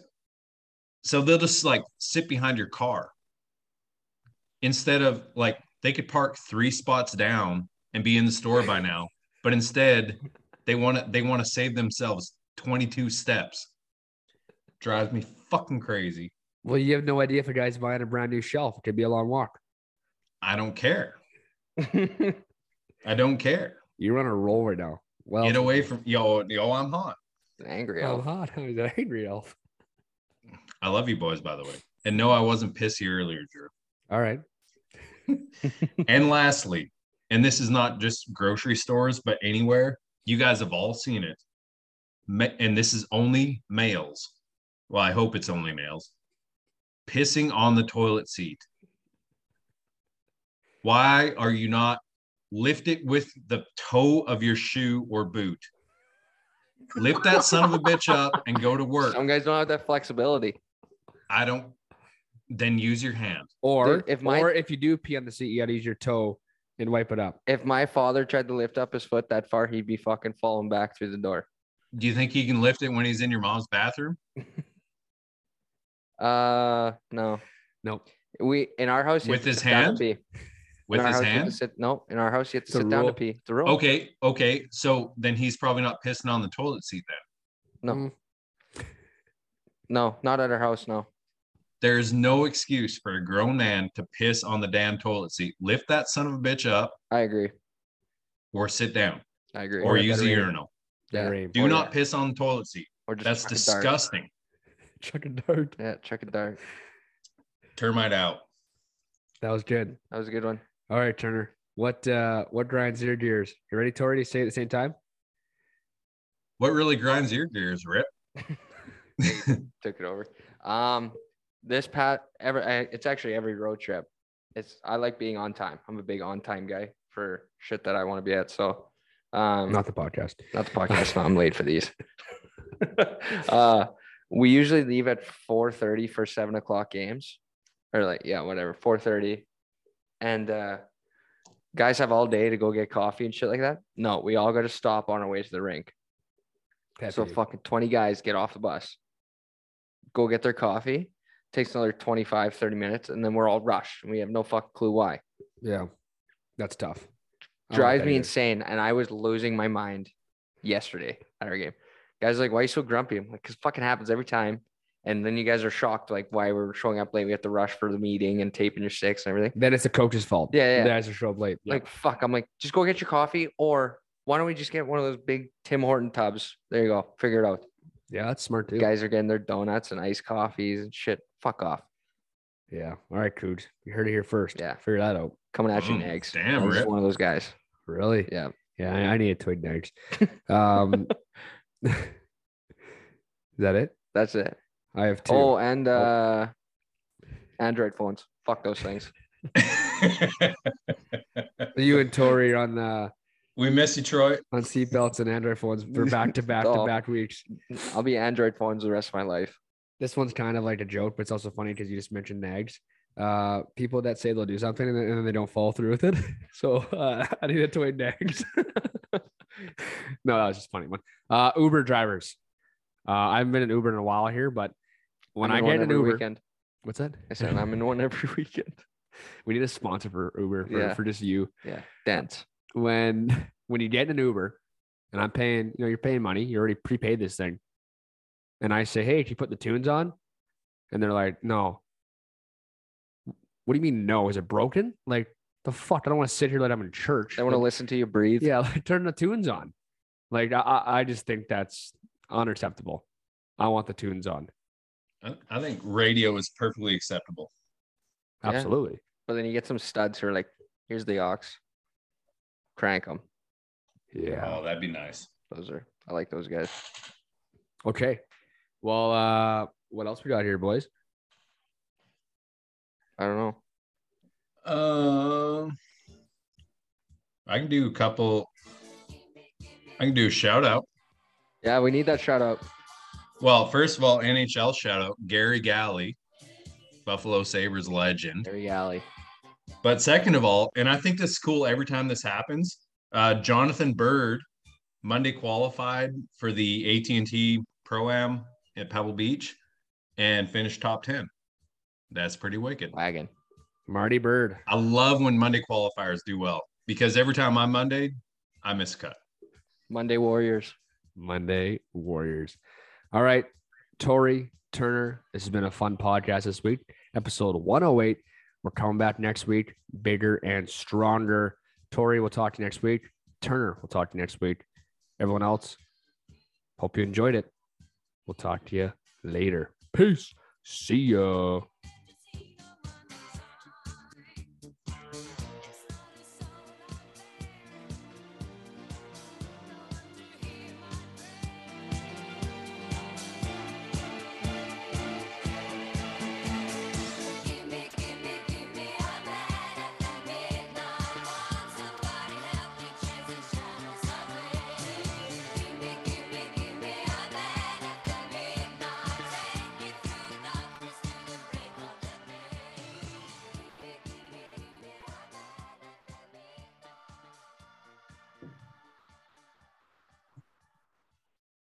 [SPEAKER 2] so they'll just like sit behind your car instead of like they could park three spots down and be in the store by now, but instead they want to they want to save themselves 22 steps. Drives me fucking crazy.
[SPEAKER 1] Well, you have no idea if a guy's buying a brand new shelf. It could be a long walk.
[SPEAKER 2] I don't care. I don't care.
[SPEAKER 1] You're on a roll right now. Well,
[SPEAKER 2] Get away from yo, yo, I'm hot.
[SPEAKER 3] angry
[SPEAKER 1] I'm hot. I'm an angry elf.
[SPEAKER 2] I love you boys, by the way. And no, I wasn't pissy earlier, Drew.
[SPEAKER 1] All right.
[SPEAKER 2] and lastly, and this is not just grocery stores, but anywhere, you guys have all seen it. And this is only males. Well, I hope it's only males. Pissing on the toilet seat. Why are you not lift it with the toe of your shoe or boot. Lift that son of a bitch up and go to work.
[SPEAKER 3] Some guys don't have that flexibility.
[SPEAKER 2] I don't. Then use your hand.
[SPEAKER 1] Or
[SPEAKER 3] Dude, if my-
[SPEAKER 1] or if you do pee on the seat, you gotta use your toe and wipe it up.
[SPEAKER 3] If my father tried to lift up his foot that far, he'd be fucking falling back through the door.
[SPEAKER 2] Do you think he can lift it when he's in your mom's bathroom?
[SPEAKER 3] Uh, no.
[SPEAKER 1] Nope.
[SPEAKER 3] We in our house
[SPEAKER 2] With his
[SPEAKER 3] sit
[SPEAKER 2] hand?
[SPEAKER 3] pee.
[SPEAKER 2] With his
[SPEAKER 3] house, you have to
[SPEAKER 2] hand?
[SPEAKER 3] sit, no, in our house you have to
[SPEAKER 1] It's a
[SPEAKER 3] sit down to pee. The a rule.
[SPEAKER 2] Okay, okay. So then he's probably not pissing on the toilet seat then.
[SPEAKER 3] No. Mm. No, not at our house. No.
[SPEAKER 2] There's no excuse for a grown man to piss on the damn toilet seat. Lift that son of a bitch up
[SPEAKER 3] I agree.
[SPEAKER 2] or sit down
[SPEAKER 3] I agree.
[SPEAKER 2] or
[SPEAKER 1] a
[SPEAKER 2] use the urinal.
[SPEAKER 3] yeah.
[SPEAKER 2] Do
[SPEAKER 3] Or
[SPEAKER 2] not
[SPEAKER 3] yeah.
[SPEAKER 2] piss on the toilet seat.
[SPEAKER 3] Or just
[SPEAKER 2] That's
[SPEAKER 3] chuck a
[SPEAKER 2] disgusting.
[SPEAKER 1] Chuck a dart.
[SPEAKER 3] Yeah, chuck a dart.
[SPEAKER 2] Termite out.
[SPEAKER 1] That was good.
[SPEAKER 3] That was a good one.
[SPEAKER 1] All right, Turner. What uh what grinds your gears? You ready, Tori, to say at the same time?
[SPEAKER 2] What really grinds your gears, Rip?
[SPEAKER 3] Took it over. Um, this pat ever it's actually every road trip. It's I like being on time. I'm a big on time guy for shit that I want to be at. So, um,
[SPEAKER 1] Not the podcast.
[SPEAKER 3] not the podcast. no, I'm late for these. uh, we usually leave at 4:30 for seven o'clock games, or like yeah, whatever, 4:30, and uh, guys have all day to go get coffee and shit like that. No, we all got to stop on our way to the rink.
[SPEAKER 1] Pet
[SPEAKER 3] so fucking 20 guys get off the bus, go get their coffee. Takes another 25, 30 minutes, and then we're all rushed. And we have no fucking clue why.
[SPEAKER 1] Yeah. That's tough. Like
[SPEAKER 3] drives
[SPEAKER 1] that
[SPEAKER 3] me
[SPEAKER 1] either.
[SPEAKER 3] insane. And I was losing my mind yesterday at our game. Guys are like, why are you so grumpy? I'm like, because fucking happens every time. And then you guys are shocked, like why we're showing up late. We have to rush for the meeting and taping your sticks and everything.
[SPEAKER 1] Then it's the coach's fault.
[SPEAKER 3] Yeah, yeah.
[SPEAKER 1] The guys are show up late.
[SPEAKER 3] Like, fuck. I'm like, just go get your coffee, or why don't we just get one of those big Tim Horton tubs? There you go. Figure it out.
[SPEAKER 1] yeah, that's smart too.
[SPEAKER 3] Guys are getting their donuts and iced coffees and shit. Fuck off.
[SPEAKER 1] Yeah. All right, Cooch. You heard it here first.
[SPEAKER 3] Yeah.
[SPEAKER 1] Figure that out.
[SPEAKER 3] Coming at you
[SPEAKER 2] Mm,
[SPEAKER 3] next.
[SPEAKER 2] damn,
[SPEAKER 3] I'm just one of those guys.
[SPEAKER 1] Really?
[SPEAKER 3] Yeah.
[SPEAKER 1] Yeah, I, I need a twig next. Um, is that it?
[SPEAKER 3] That's it.
[SPEAKER 1] I have two.
[SPEAKER 3] Oh, and uh Android phones. Fuck those things.
[SPEAKER 1] You and Tori on uh,
[SPEAKER 2] we miss you, Troy.
[SPEAKER 1] on seatbelts and Android phones for back to back to
[SPEAKER 3] Oh.
[SPEAKER 1] back weeks.
[SPEAKER 3] I'll be Android phones the rest of my life.
[SPEAKER 1] This one's kind of like a joke, but it's also funny because you just mentioned nags. Uh, people that say they'll do something and then, they don't follow through with it. So uh, I need a toy nags. no, that was just a funny one. Uh, Uber drivers. Uh, I haven't been in Uber in a while here, but when
[SPEAKER 3] I'm
[SPEAKER 1] I get an Uber,
[SPEAKER 3] weekend.
[SPEAKER 1] what's that?
[SPEAKER 3] I said I'm in one every weekend.
[SPEAKER 1] we need a sponsor for Uber for,
[SPEAKER 3] Yeah.
[SPEAKER 1] for just you.
[SPEAKER 3] Yeah. Dance.
[SPEAKER 1] when when you get an Uber and I'm paying, you know, you're paying money, you already prepaid this thing. And I say, Hey, can you put the tunes on? And they're like, No. What do you mean no? Is it broken? Like the fuck? I don't want to sit here like I'm in church.
[SPEAKER 3] I want to listen to you breathe.
[SPEAKER 1] Yeah, like, turn the tunes on. Like I- I, I just think that's unacceptable. I want the tunes on.
[SPEAKER 2] I- I think radio is perfectly acceptable.
[SPEAKER 3] Yeah.
[SPEAKER 1] Absolutely.
[SPEAKER 3] But then you get some studs who are like, here's the aux. Crank them.
[SPEAKER 1] Yeah.
[SPEAKER 2] Oh, that'd be nice.
[SPEAKER 3] Those are I like those guys.
[SPEAKER 1] Okay. Well, uh, what else we got here, boys?
[SPEAKER 3] I don't know.
[SPEAKER 2] Um, I can do a couple. I can do a shout out.
[SPEAKER 3] Yeah, we need that shout out.
[SPEAKER 2] Well, first of all, NHL shout out Garry Galley, Buffalo Sabres legend.
[SPEAKER 3] Gary Alley.
[SPEAKER 2] But second of all, and I think this is cool every time this happens. Uh, Jonathan Byrd, Monday qualified for the AT and T Pro Am at Pebble Beach, and finished top ten. That's pretty wicked.
[SPEAKER 3] Wagon.
[SPEAKER 1] Marty Bird.
[SPEAKER 2] I love when Monday qualifiers do well because every time I'm Monday, I miss a cut.
[SPEAKER 3] Monday Warriors.
[SPEAKER 1] Monday Warriors. All right, Tori Turner. This has been a fun podcast this week. Episode 108. We're coming back next week, bigger and stronger. Tori, we'll talk to you next week. Turner, we'll talk to you next week. Everyone else, hope you enjoyed it. We'll talk to you later. Peace. See ya.